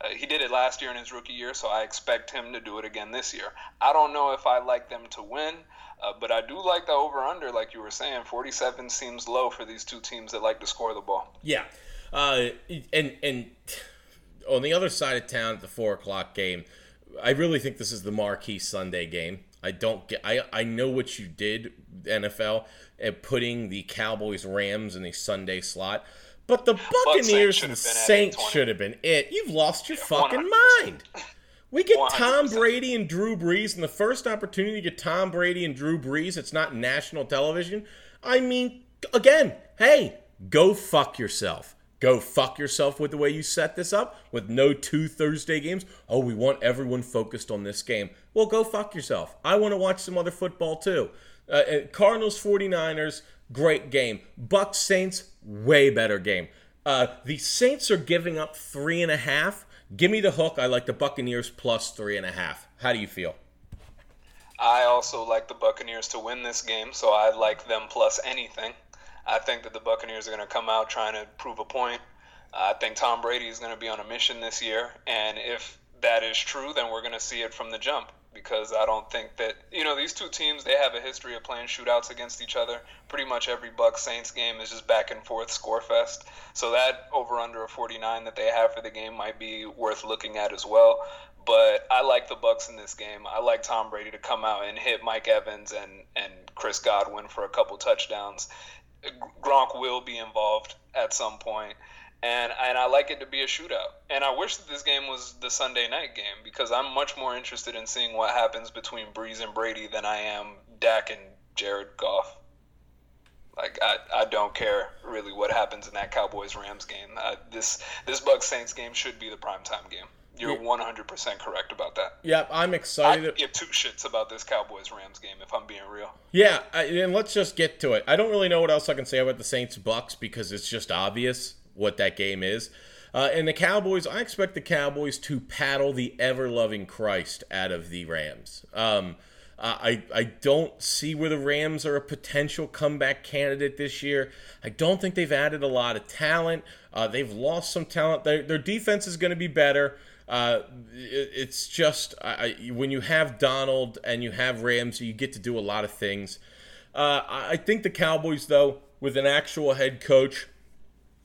Uh, he did it last year in his rookie year, so I expect him to do it again this year. I don't know if I like them to win, uh, but I do like the over under, like you were saying. 47 seems low for these two teams that like to score the ball. Yeah. Uh, and, and on the other side of town at the 4 o'clock game, I really think this is the marquee Sunday game. I don't get. I I know what you did, NFL, at putting the Cowboys Rams in the Sunday slot, but the Buccaneers and Saints should have been it. You've lost your yeah, fucking 100%. mind. We get 100%. Tom Brady and Drew Brees, and the first opportunity to get Tom Brady and Drew Brees, it's not national television. I mean, again, hey, go fuck yourself. Go fuck yourself with the way you set this up with no two Thursday games. Oh, we want everyone focused on this game. Well, go fuck yourself. I want to watch some other football too. Uh, uh Cardinals 49ers, great game. Bucks Saints, way better game. Uh, the Saints are giving up three and a half. Give me the hook. I like the Buccaneers plus three and a half. How do you feel? I also like the Buccaneers to win this game, so I like them plus anything. I think that the Buccaneers are going to come out trying to prove a point. I think Tom Brady is going to be on a mission this year, and if that is true, then we're going to see it from the jump because I don't think that you know these two teams they have a history of playing shootouts against each other. Pretty much every Buck Saints game is just back and forth score fest. So that over under a 49 that they have for the game might be worth looking at as well. But I like the Bucks in this game. I like Tom Brady to come out and hit Mike Evans and and Chris Godwin for a couple touchdowns. Gronk will be involved at some point, and and I like it to be a shootout. And I wish that this game was the Sunday night game because I'm much more interested in seeing what happens between Brees and Brady than I am Dak and Jared Goff. Like I, I don't care really what happens in that Cowboys Rams game. Uh, this this Bucks Saints game should be the primetime game. You're 100% correct about that. Yeah, I'm excited. don't give two shits about this Cowboys Rams game if I'm being real. Yeah, I, and let's just get to it. I don't really know what else I can say about the Saints Bucks because it's just obvious what that game is. Uh, and the Cowboys, I expect the Cowboys to paddle the ever loving Christ out of the Rams. Um, I, I don't see where the Rams are a potential comeback candidate this year. I don't think they've added a lot of talent. Uh, they've lost some talent. Their, their defense is going to be better. Uh, it, it's just I, when you have Donald and you have Ramsey, you get to do a lot of things. Uh, I think the Cowboys, though, with an actual head coach,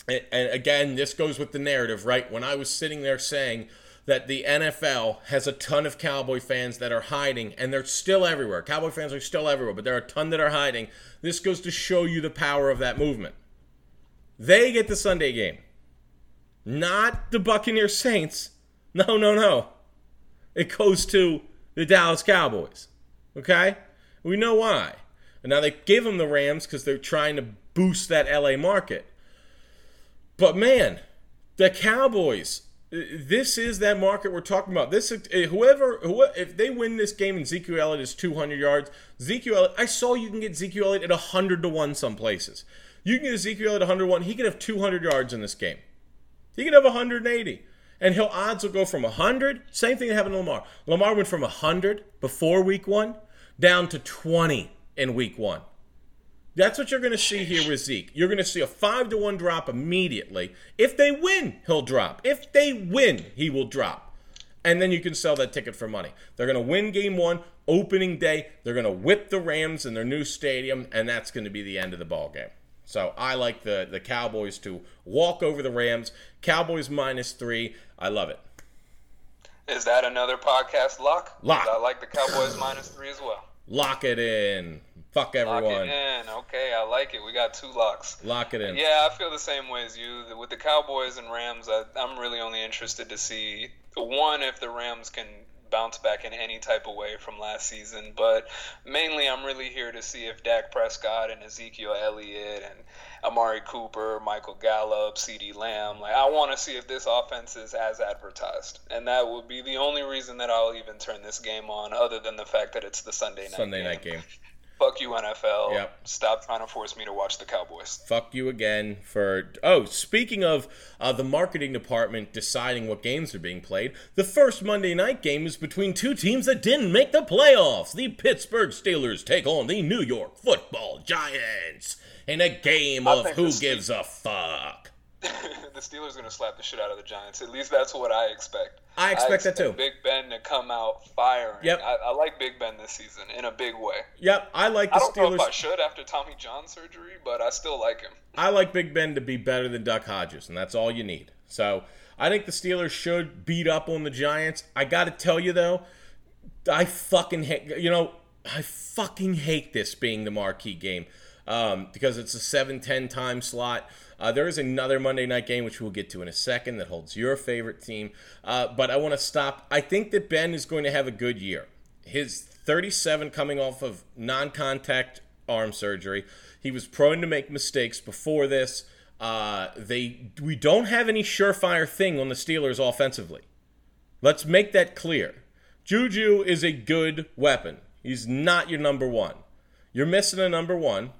and, and again, this goes with the narrative, right? When I was sitting there saying that the NFL has a ton of Cowboy fans that are hiding, and they're still everywhere. Cowboy fans are still everywhere, but there are a ton that are hiding. This goes to show you the power of that movement. They get the Sunday game, not the Buccaneer Saints. No, no, no. It goes to the Dallas Cowboys. Okay? We know why. And now they give them the Rams because they're trying to boost that LA market. But man, the Cowboys, this is that market we're talking about. This whoever, if they win this game and Ezekiel Elliott is 200 yards, Ezekiel Elliott, I saw you can get Ezekiel Elliott at 100 to 1 some places. You can get Ezekiel at 101. He could have 200 yards in this game. He could have 180. And he'll odds will go from 100. Same thing that happened to Lamar. Lamar went from 100 before week one down to 20 in week one. That's what you're going to see here with Zeke. You're going to see a 5 to 1 drop immediately. If they win, he'll drop. If they win, he will drop. And then you can sell that ticket for money. They're going to win game one, opening day. They're going to whip the Rams in their new stadium, and that's going to be the end of the ball game. So I like the, the Cowboys to walk over the Rams. Cowboys minus three. I love it. Is that another podcast lock? Lock. I like the Cowboys minus three as well. Lock it in. Fuck everyone. Lock it in. Okay, I like it. We got two locks. Lock it in. Yeah, I feel the same way as you. With the Cowboys and Rams, I, I'm really only interested to see one if the Rams can bounce back in any type of way from last season. But mainly, I'm really here to see if Dak Prescott and Ezekiel Elliott and Amari Cooper, Michael Gallup, CeeDee Lamb. Like, I want to see if this offense is as advertised, and that would be the only reason that I'll even turn this game on, other than the fact that it's the Sunday night Sunday game. night game. Fuck you, NFL. Yep. Stop trying to force me to watch the Cowboys. Fuck you again for. Oh, speaking of uh, the marketing department deciding what games are being played, the first Monday night game is between two teams that didn't make the playoffs. The Pittsburgh Steelers take on the New York Football Giants in a game I of who gives a fuck. the Steelers are going to slap the shit out of the Giants. At least that's what I expect. I expect that too. Big Ben to come out firing. Yep. I, I like Big Ben this season in a big way. Yep, I like the I don't know if I should after Tommy John surgery, but I still like him. I like Big Ben to be better than Duck Hodges, and that's all you need. So I think the Steelers should beat up on the Giants. I got to tell you though, I fucking hate. You know, I fucking hate this being the marquee game um, because it's a 7-10 time slot. Uh, there is another Monday night game, which we'll get to in a second, that holds your favorite team. Uh, but I want to stop. I think that Ben is going to have a good year. His 37 coming off of non contact arm surgery. He was prone to make mistakes before this. Uh, they we don't have any surefire thing on the Steelers offensively. Let's make that clear. Juju is a good weapon. He's not your number one. You're missing a number one.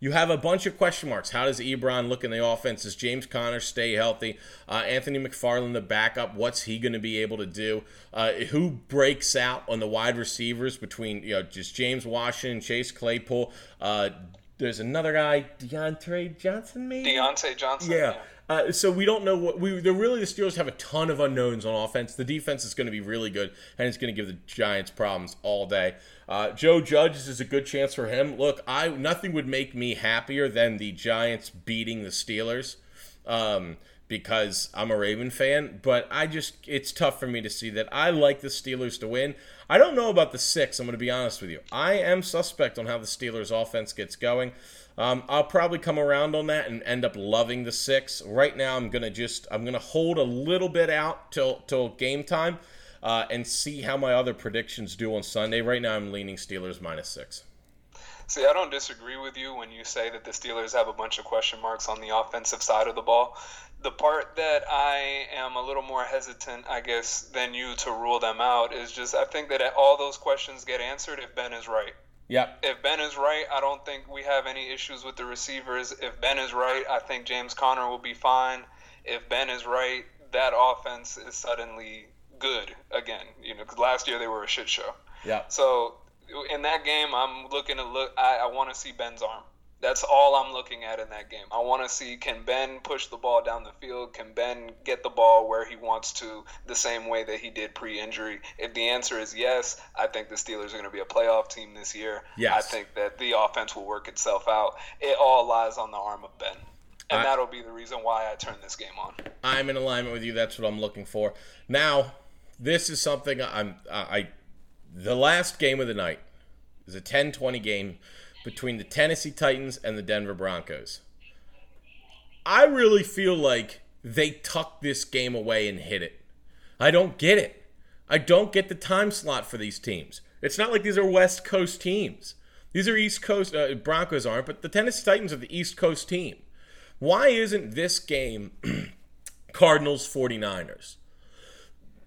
You have a bunch of question marks. How does Ebron look in the offense? Does James Conner stay healthy? Uh, Anthony McFarland, the backup, what's he going to be able to do? Uh, who breaks out on the wide receivers between you know just James Washington, Chase Claypool? Uh, there's another guy, Diontae Johnson, maybe. Diontae Johnson. Yeah. Uh, so we don't know what we. Really the Steelers have a ton of unknowns on offense. The defense is going to be really good, and it's going to give the Giants problems all day. Uh, Joe Judge is a good chance for him. Look, I nothing would make me happier than the Giants beating the Steelers, um, because I'm a Raven fan. But I just it's tough for me to see that. I like the Steelers to win. I don't know about the six. I'm going to be honest with you. I am suspect on how the Steelers offense gets going. Um, I'll probably come around on that and end up loving the six. Right now, I'm gonna just I'm gonna hold a little bit out till till game time, uh, and see how my other predictions do on Sunday. Right now, I'm leaning Steelers minus six. See, I don't disagree with you when you say that the Steelers have a bunch of question marks on the offensive side of the ball. The part that I am a little more hesitant, I guess, than you to rule them out is just I think that all those questions get answered if Ben is right. Yep. If Ben is right, I don't think we have any issues with the receivers. If Ben is right, I think James Conner will be fine. If Ben is right, that offense is suddenly good again. You know, because last year they were a shit show. Yeah. So in that game, I'm looking to look. I, I want to see Ben's arm. That's all I'm looking at in that game. I want to see can Ben push the ball down the field? Can Ben get the ball where he wants to the same way that he did pre injury? If the answer is yes, I think the Steelers are going to be a playoff team this year. Yes. I think that the offense will work itself out. It all lies on the arm of Ben. And I- that'll be the reason why I turn this game on. I'm in alignment with you. That's what I'm looking for. Now, this is something I'm I, I the last game of the night is a 10-20 game between the Tennessee Titans and the Denver Broncos. I really feel like they tucked this game away and hit it. I don't get it. I don't get the time slot for these teams. It's not like these are West Coast teams. These are East Coast uh, Broncos aren't, but the Tennessee Titans are the East Coast team. Why isn't this game Cardinals 49ers?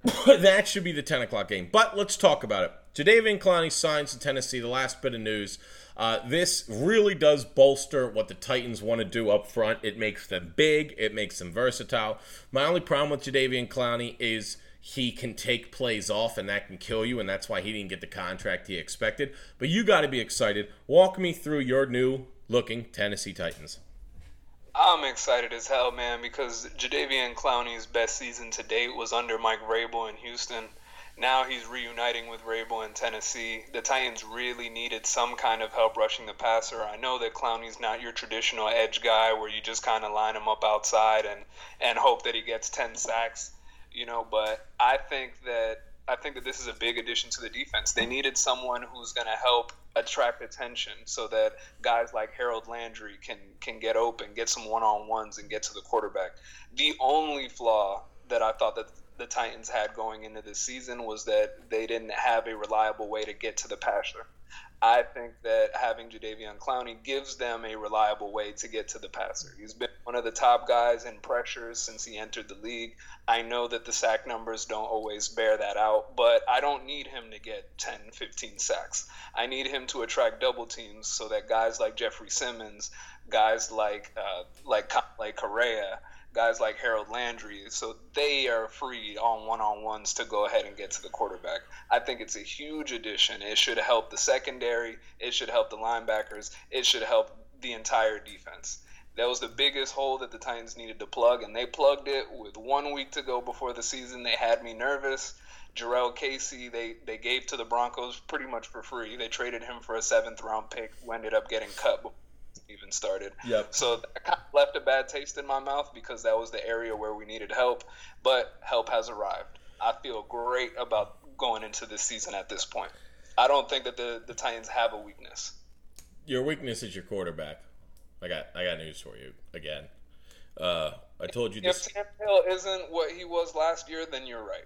that should be the 10 o'clock game. But let's talk about it. Jadeveon Clowney signs to Tennessee. The last bit of news. Uh, this really does bolster what the Titans want to do up front. It makes them big. It makes them versatile. My only problem with Jadeveon Clowney is he can take plays off, and that can kill you, and that's why he didn't get the contract he expected. But you got to be excited. Walk me through your new looking Tennessee Titans. I'm excited as hell, man, because Jadeveon Clowney's best season to date was under Mike Vrabel in Houston. Now he's reuniting with Vrabel in Tennessee. The Titans really needed some kind of help rushing the passer. I know that Clowney's not your traditional edge guy where you just kind of line him up outside and, and hope that he gets 10 sacks, you know, but I think that I think that this is a big addition to the defense. They needed someone who's going to help attract attention so that guys like Harold Landry can can get open, get some one-on-ones and get to the quarterback. The only flaw that I thought that the Titans had going into this season was that they didn't have a reliable way to get to the passer. I think that having Jadeveon Clowney gives them a reliable way to get to the passer. He's been one of the top guys in pressures since he entered the league. I know that the sack numbers don't always bear that out, but I don't need him to get 10, 15 sacks. I need him to attract double teams so that guys like Jeffrey Simmons, guys like uh, like like Correa, guys like Harold Landry, so they are free on one on ones to go ahead and get to the quarterback. I think it's a huge addition. It should help the secondary, it should help the linebackers, it should help the entire defense. That was the biggest hole that the Titans needed to plug, and they plugged it with one week to go before the season. They had me nervous. Jurrell Casey, they, they gave to the Broncos pretty much for free. They traded him for a seventh round pick, who ended up getting cut even started. Yep. So that kind of left a bad taste in my mouth because that was the area where we needed help, but help has arrived. I feel great about going into this season at this point. I don't think that the, the Titans have a weakness. Your weakness is your quarterback. I got I got news for you again. Uh, I told you If this. Tannehill isn't what he was last year, then you're right.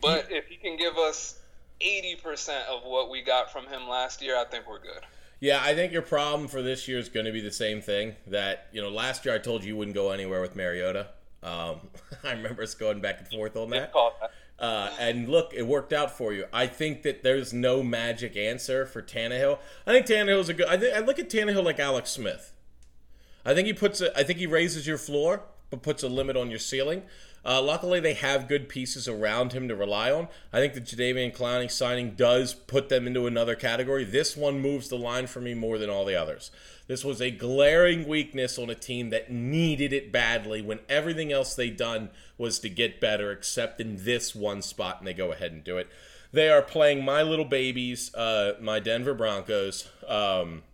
But if he can give us 80% of what we got from him last year, I think we're good. Yeah, I think your problem for this year is going to be the same thing. That you know, last year I told you you wouldn't go anywhere with Mariota. Um, I remember us going back and forth on that. Uh, and look, it worked out for you. I think that there's no magic answer for Tannehill. I think Tannehill's a good. I, think, I look at Tannehill like Alex Smith. I think he puts. A, I think he raises your floor, but puts a limit on your ceiling. Uh, luckily, they have good pieces around him to rely on. I think the Jadeveon Clowney signing does put them into another category. This one moves the line for me more than all the others. This was a glaring weakness on a team that needed it badly when everything else they'd done was to get better, except in this one spot, and they go ahead and do it. They are playing my little babies, uh, my Denver Broncos, um,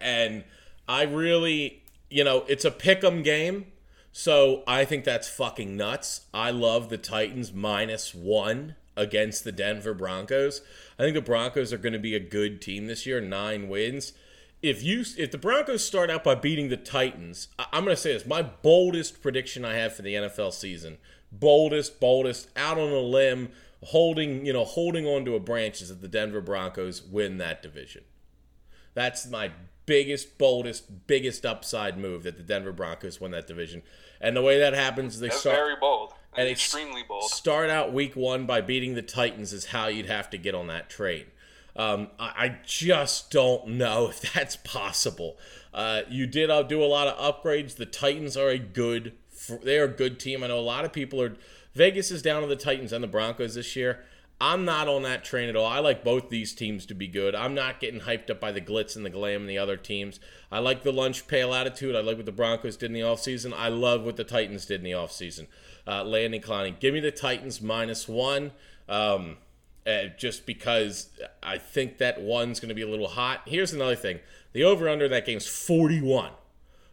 and I really, you know, it's a pick 'em game. So I think that's fucking nuts. I love the Titans minus one against the Denver Broncos. I think the Broncos are going to be a good team this year, nine wins. If you if the Broncos start out by beating the Titans, I'm going to say this: my boldest prediction I have for the NFL season, boldest, boldest, out on a limb, holding you know holding on to a branch is that the Denver Broncos win that division. That's my biggest, boldest, biggest upside move that the Denver Broncos win that division. And the way that happens, they That's start very bold. and extremely bold. start out week one by beating the Titans is how you'd have to get on that train. Um, I, I just don't know if that's possible. Uh, you did uh, do a lot of upgrades. The Titans are a good, they are a good team. I know a lot of people are. Vegas is down to the Titans and the Broncos this year. I'm not on that train at all. I like both these teams to be good. I'm not getting hyped up by the glitz and the glam and the other teams. I like the lunch pail attitude. I like what the Broncos did in the offseason. I love what the Titans did in the offseason. Uh, Landon Clowney. Give me the Titans minus one. Um, uh, just because I think that one's going to be a little hot. Here's another thing the over under that game's 41.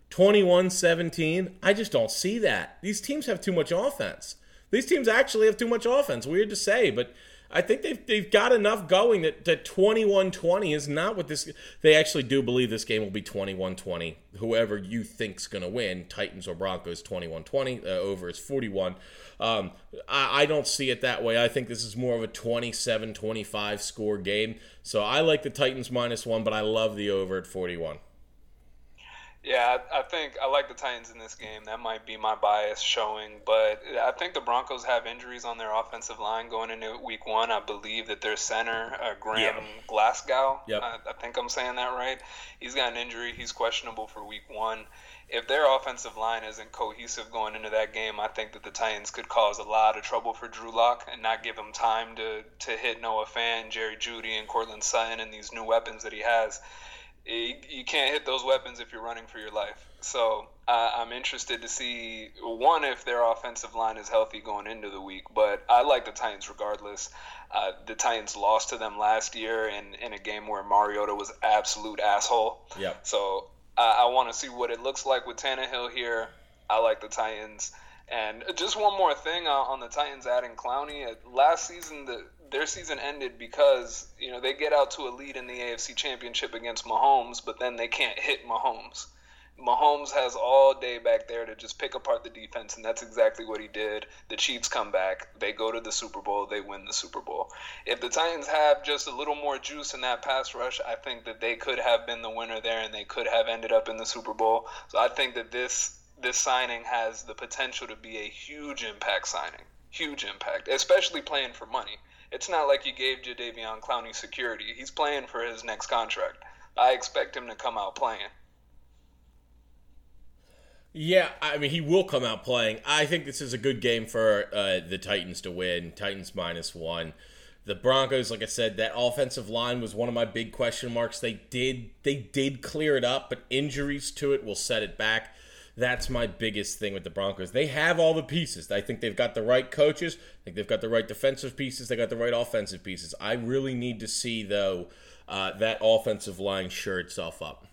21 17. I just don't see that. These teams have too much offense. These teams actually have too much offense. Weird to say, but I think they've, they've got enough going that, that 21 20 is not what this. They actually do believe this game will be 21 20. Whoever you think's going to win, Titans or Broncos, 21 20. Uh, over is 41. Um, I, I don't see it that way. I think this is more of a 27 25 score game. So I like the Titans minus one, but I love the over at 41. Yeah, I, I think I like the Titans in this game. That might be my bias showing, but I think the Broncos have injuries on their offensive line going into Week One. I believe that their center, uh, Graham Yeah. Glasgow, Yep. I, I think I'm saying that right. He's got an injury. He's questionable for Week One. If their offensive line isn't cohesive going into that game, I think that the Titans could cause a lot of trouble for Drew Lock and not give him time to to hit Noah Fant, Jerry Jeudy, and Courtland Sutton and these new weapons that he has you, you can't hit those weapons if you're running for your life. So uh, I'm interested to see one if their offensive line is healthy going into the week. But I like the Titans regardless. Uh, the Titans lost to them last year in, in a game where Mariota was absolute asshole. Yep. So I, I want to see what it looks like with Tannehill here. I like the Titans. And just one more thing uh, on the Titans adding Clowney. Uh, Last season, the, their season ended because you know they get out to a lead in the AFC Championship against Mahomes, but then they can't hit Mahomes. Mahomes has all day back there to just pick apart the defense, and that's exactly what he did. The Chiefs come back, they go to the Super Bowl, they win the Super Bowl. If the Titans have just a little more juice in that pass rush, I think that they could have been the winner there, and they could have ended up in the Super Bowl. So I think that this this signing has the potential to be a huge impact signing, huge impact, especially playing for money. It's not like you gave Jadeveon Clowney security. He's playing for his next contract. I expect him to come out playing. Yeah, I mean, he will come out playing. I think this is a good game for uh, the Titans to win. Titans minus one. The Broncos, like I said, that offensive line was one of my big question marks. They did they did clear it up, but injuries to it will set it back. That's my biggest thing with the Broncos. They have all the pieces. I think they've got the right coaches. I think they've got the right defensive pieces. They got the right offensive pieces. I really need to see though uh, that offensive line sure itself up.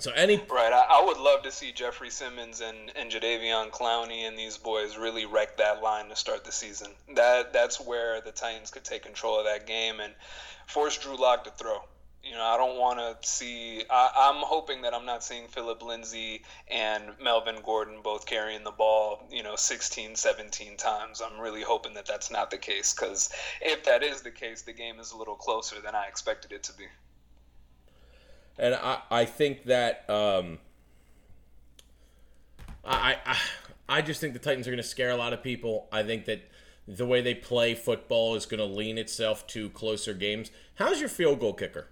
So any Right. I, I would love to see Jeffrey Simmons and, and Jadeveon Clowney and these boys really wreck that line to start the season. That that's where the Titans could take control of that game and force Drew Lock to throw. You know, I don't want to see. I, I'm hoping that I'm not seeing Philip Lindsay and Melvin Gordon both carrying the ball, you know, 16, 17 times. I'm really hoping that that's not the case because if that is the case, the game is a little closer than I expected it to be. And I, I think that um, I, I I just think the Titans are going to scare a lot of people. I think that the way they play football is going to lean itself to closer games. How's your field goal kicker?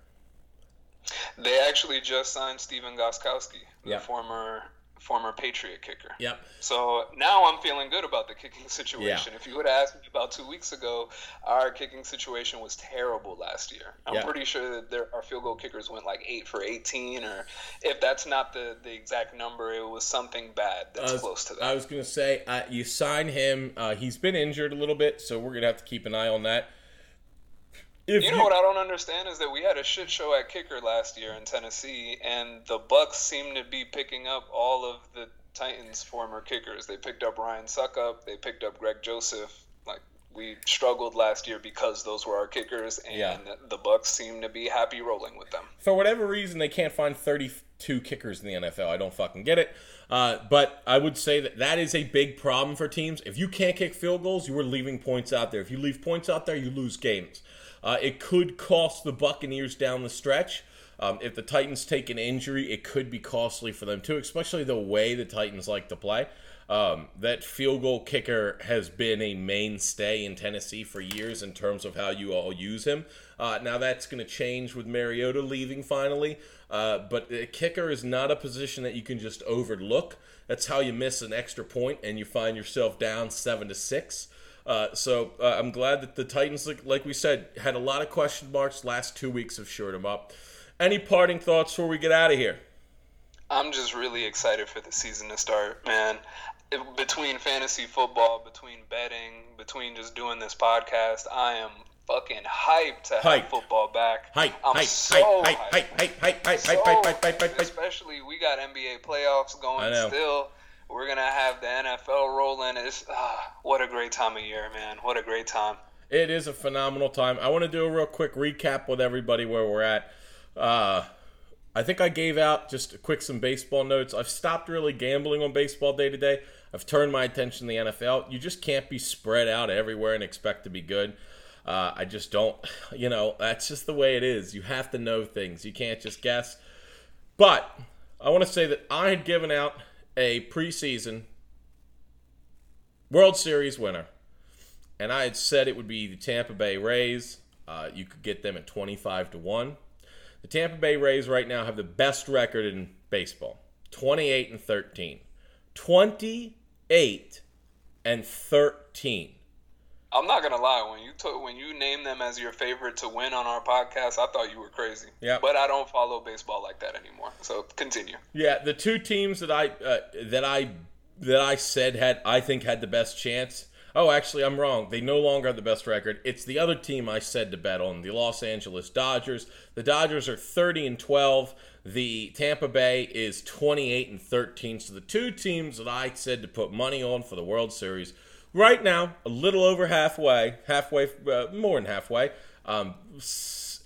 They actually just signed Stephen Gostkowski, the Yeah. former former Patriot kicker. Yep. So now I'm feeling good about the kicking situation. If you would have asked me about two weeks ago, our kicking situation was terrible last year. I'm Yeah. pretty sure that there, our field goal kickers went like eight for 18, or if that's not the, the exact number, it was something bad that's was, close to that. I was going to say uh, you sign him. Uh, he's been injured a little bit, so we're going to have to keep an eye on that. If You know what I don't understand is that we had a shit show at kicker last year in Tennessee, and the Bucks seem to be picking up all of the Titans' former kickers. They picked up Ryan Succop, they picked up Greg Joseph. Like we struggled last year because those were our kickers, and Yeah. the Bucks seem to be happy rolling with them. for whatever reason they can't find 32 kickers in the NFL. I don't fucking get it. Uh, but I would say that that is a big problem for teams. If you can't kick field goals, you are leaving points out there. If you leave points out there, you lose games. Uh, it could cost the Buccaneers down the stretch. Um, if the Titans take an injury, it could be costly for them too, especially the way the Titans like to play. Um, that field goal kicker has been a mainstay in Tennessee for years in terms of how you all use him. Uh, now that's going to change with Mariota leaving finally, uh, but the kicker is not a position that you can just overlook. That's how you miss an extra point and you find yourself down seven to six. Uh, so uh, I'm glad that the Titans, like, like, we said, had a lot of question marks. Last two weeks have shored them up. Any parting thoughts before we get out of here? I'm just really excited for the season to start, man between fantasy football, between betting, between just doing this podcast, I am fucking hyped to hype. have football back. Hype, I'm hype, so hype, hype, hype, hype, hype, so, hype, hype, hype, hype, hype, Especially we got NBA playoffs going still. We're gonna have the NFL rolling. Is ah, what a great time of year, man. What a great time. It is a phenomenal time. I want to do a real quick recap with everybody where we're at. Uh, I think I gave out just a quick some baseball notes. I've stopped really gambling on baseball day to day. I've turned my attention to the NFL. You just can't be spread out everywhere and expect to be good. Uh, I just don't, you know, that's just the way it is. You have to know things. You can't just guess. But I want to say that I had given out a preseason World Series winner, and I had said it would be the Tampa Bay Rays. Uh, you could get them at 25 to 1. The Tampa Bay Rays right now have the best record in baseball 28 and 13. 28 and 13. I'm not gonna lie. When you took when you named them as your favorite to win on our podcast, I thought you were crazy. Yeah. But I don't follow baseball like that anymore. So continue. Yeah, the two teams that I uh, that I that I said had I think had the best chance Oh, actually, I'm wrong. They no longer have the best record. It's the other team I said to bet on, the Los Angeles Dodgers. The Dodgers are 30 and 12. The Tampa Bay is 28 and 13. So the two teams that I said to put money on for the World Series, right now, a little over halfway, halfway, uh, more than halfway, um,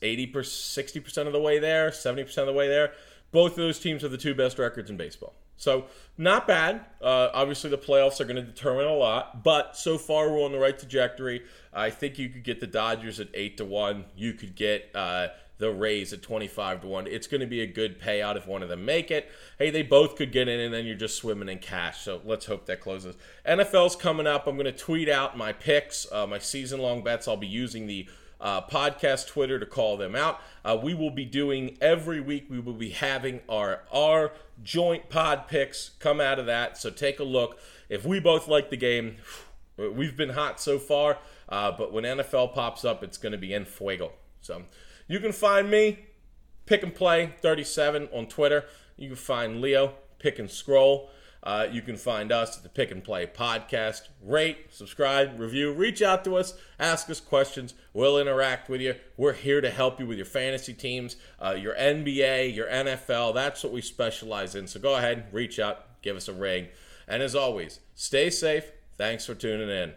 80 60% of the way there, 70% of the way there. Both of those teams have the two best records in baseball. So not bad. Uh, obviously, the playoffs are going to determine a lot, but so far we're on the right trajectory. I think you could get the Dodgers at eight to one. You could get uh, the Rays at twenty five to one. It's going to be a good payout if one of them make it. Hey, they both could get in, and then you're just swimming in cash. So let's hope that closes. NFL's coming up. I'm going to tweet out my picks, uh, my season long bets. I'll be using the uh, podcast Twitter to call them out. Uh, we will be doing every week. We will be having our our joint pod picks come out of that. So take a look. If we both like the game, we've been hot so far. Uh, but when NFL pops up, it's going to be en fuego. So you can find me pick and play 37 on Twitter. You can find Leo pick and scroll. Uh, you can find us at the Pick and Play podcast. Rate, subscribe, review, reach out to us, ask us questions. We'll interact with you. We're here to help you with your fantasy teams, uh, your NBA, your NFL. That's what we specialize in. So go ahead, reach out, give us a ring. And as always, stay safe. Thanks for tuning in.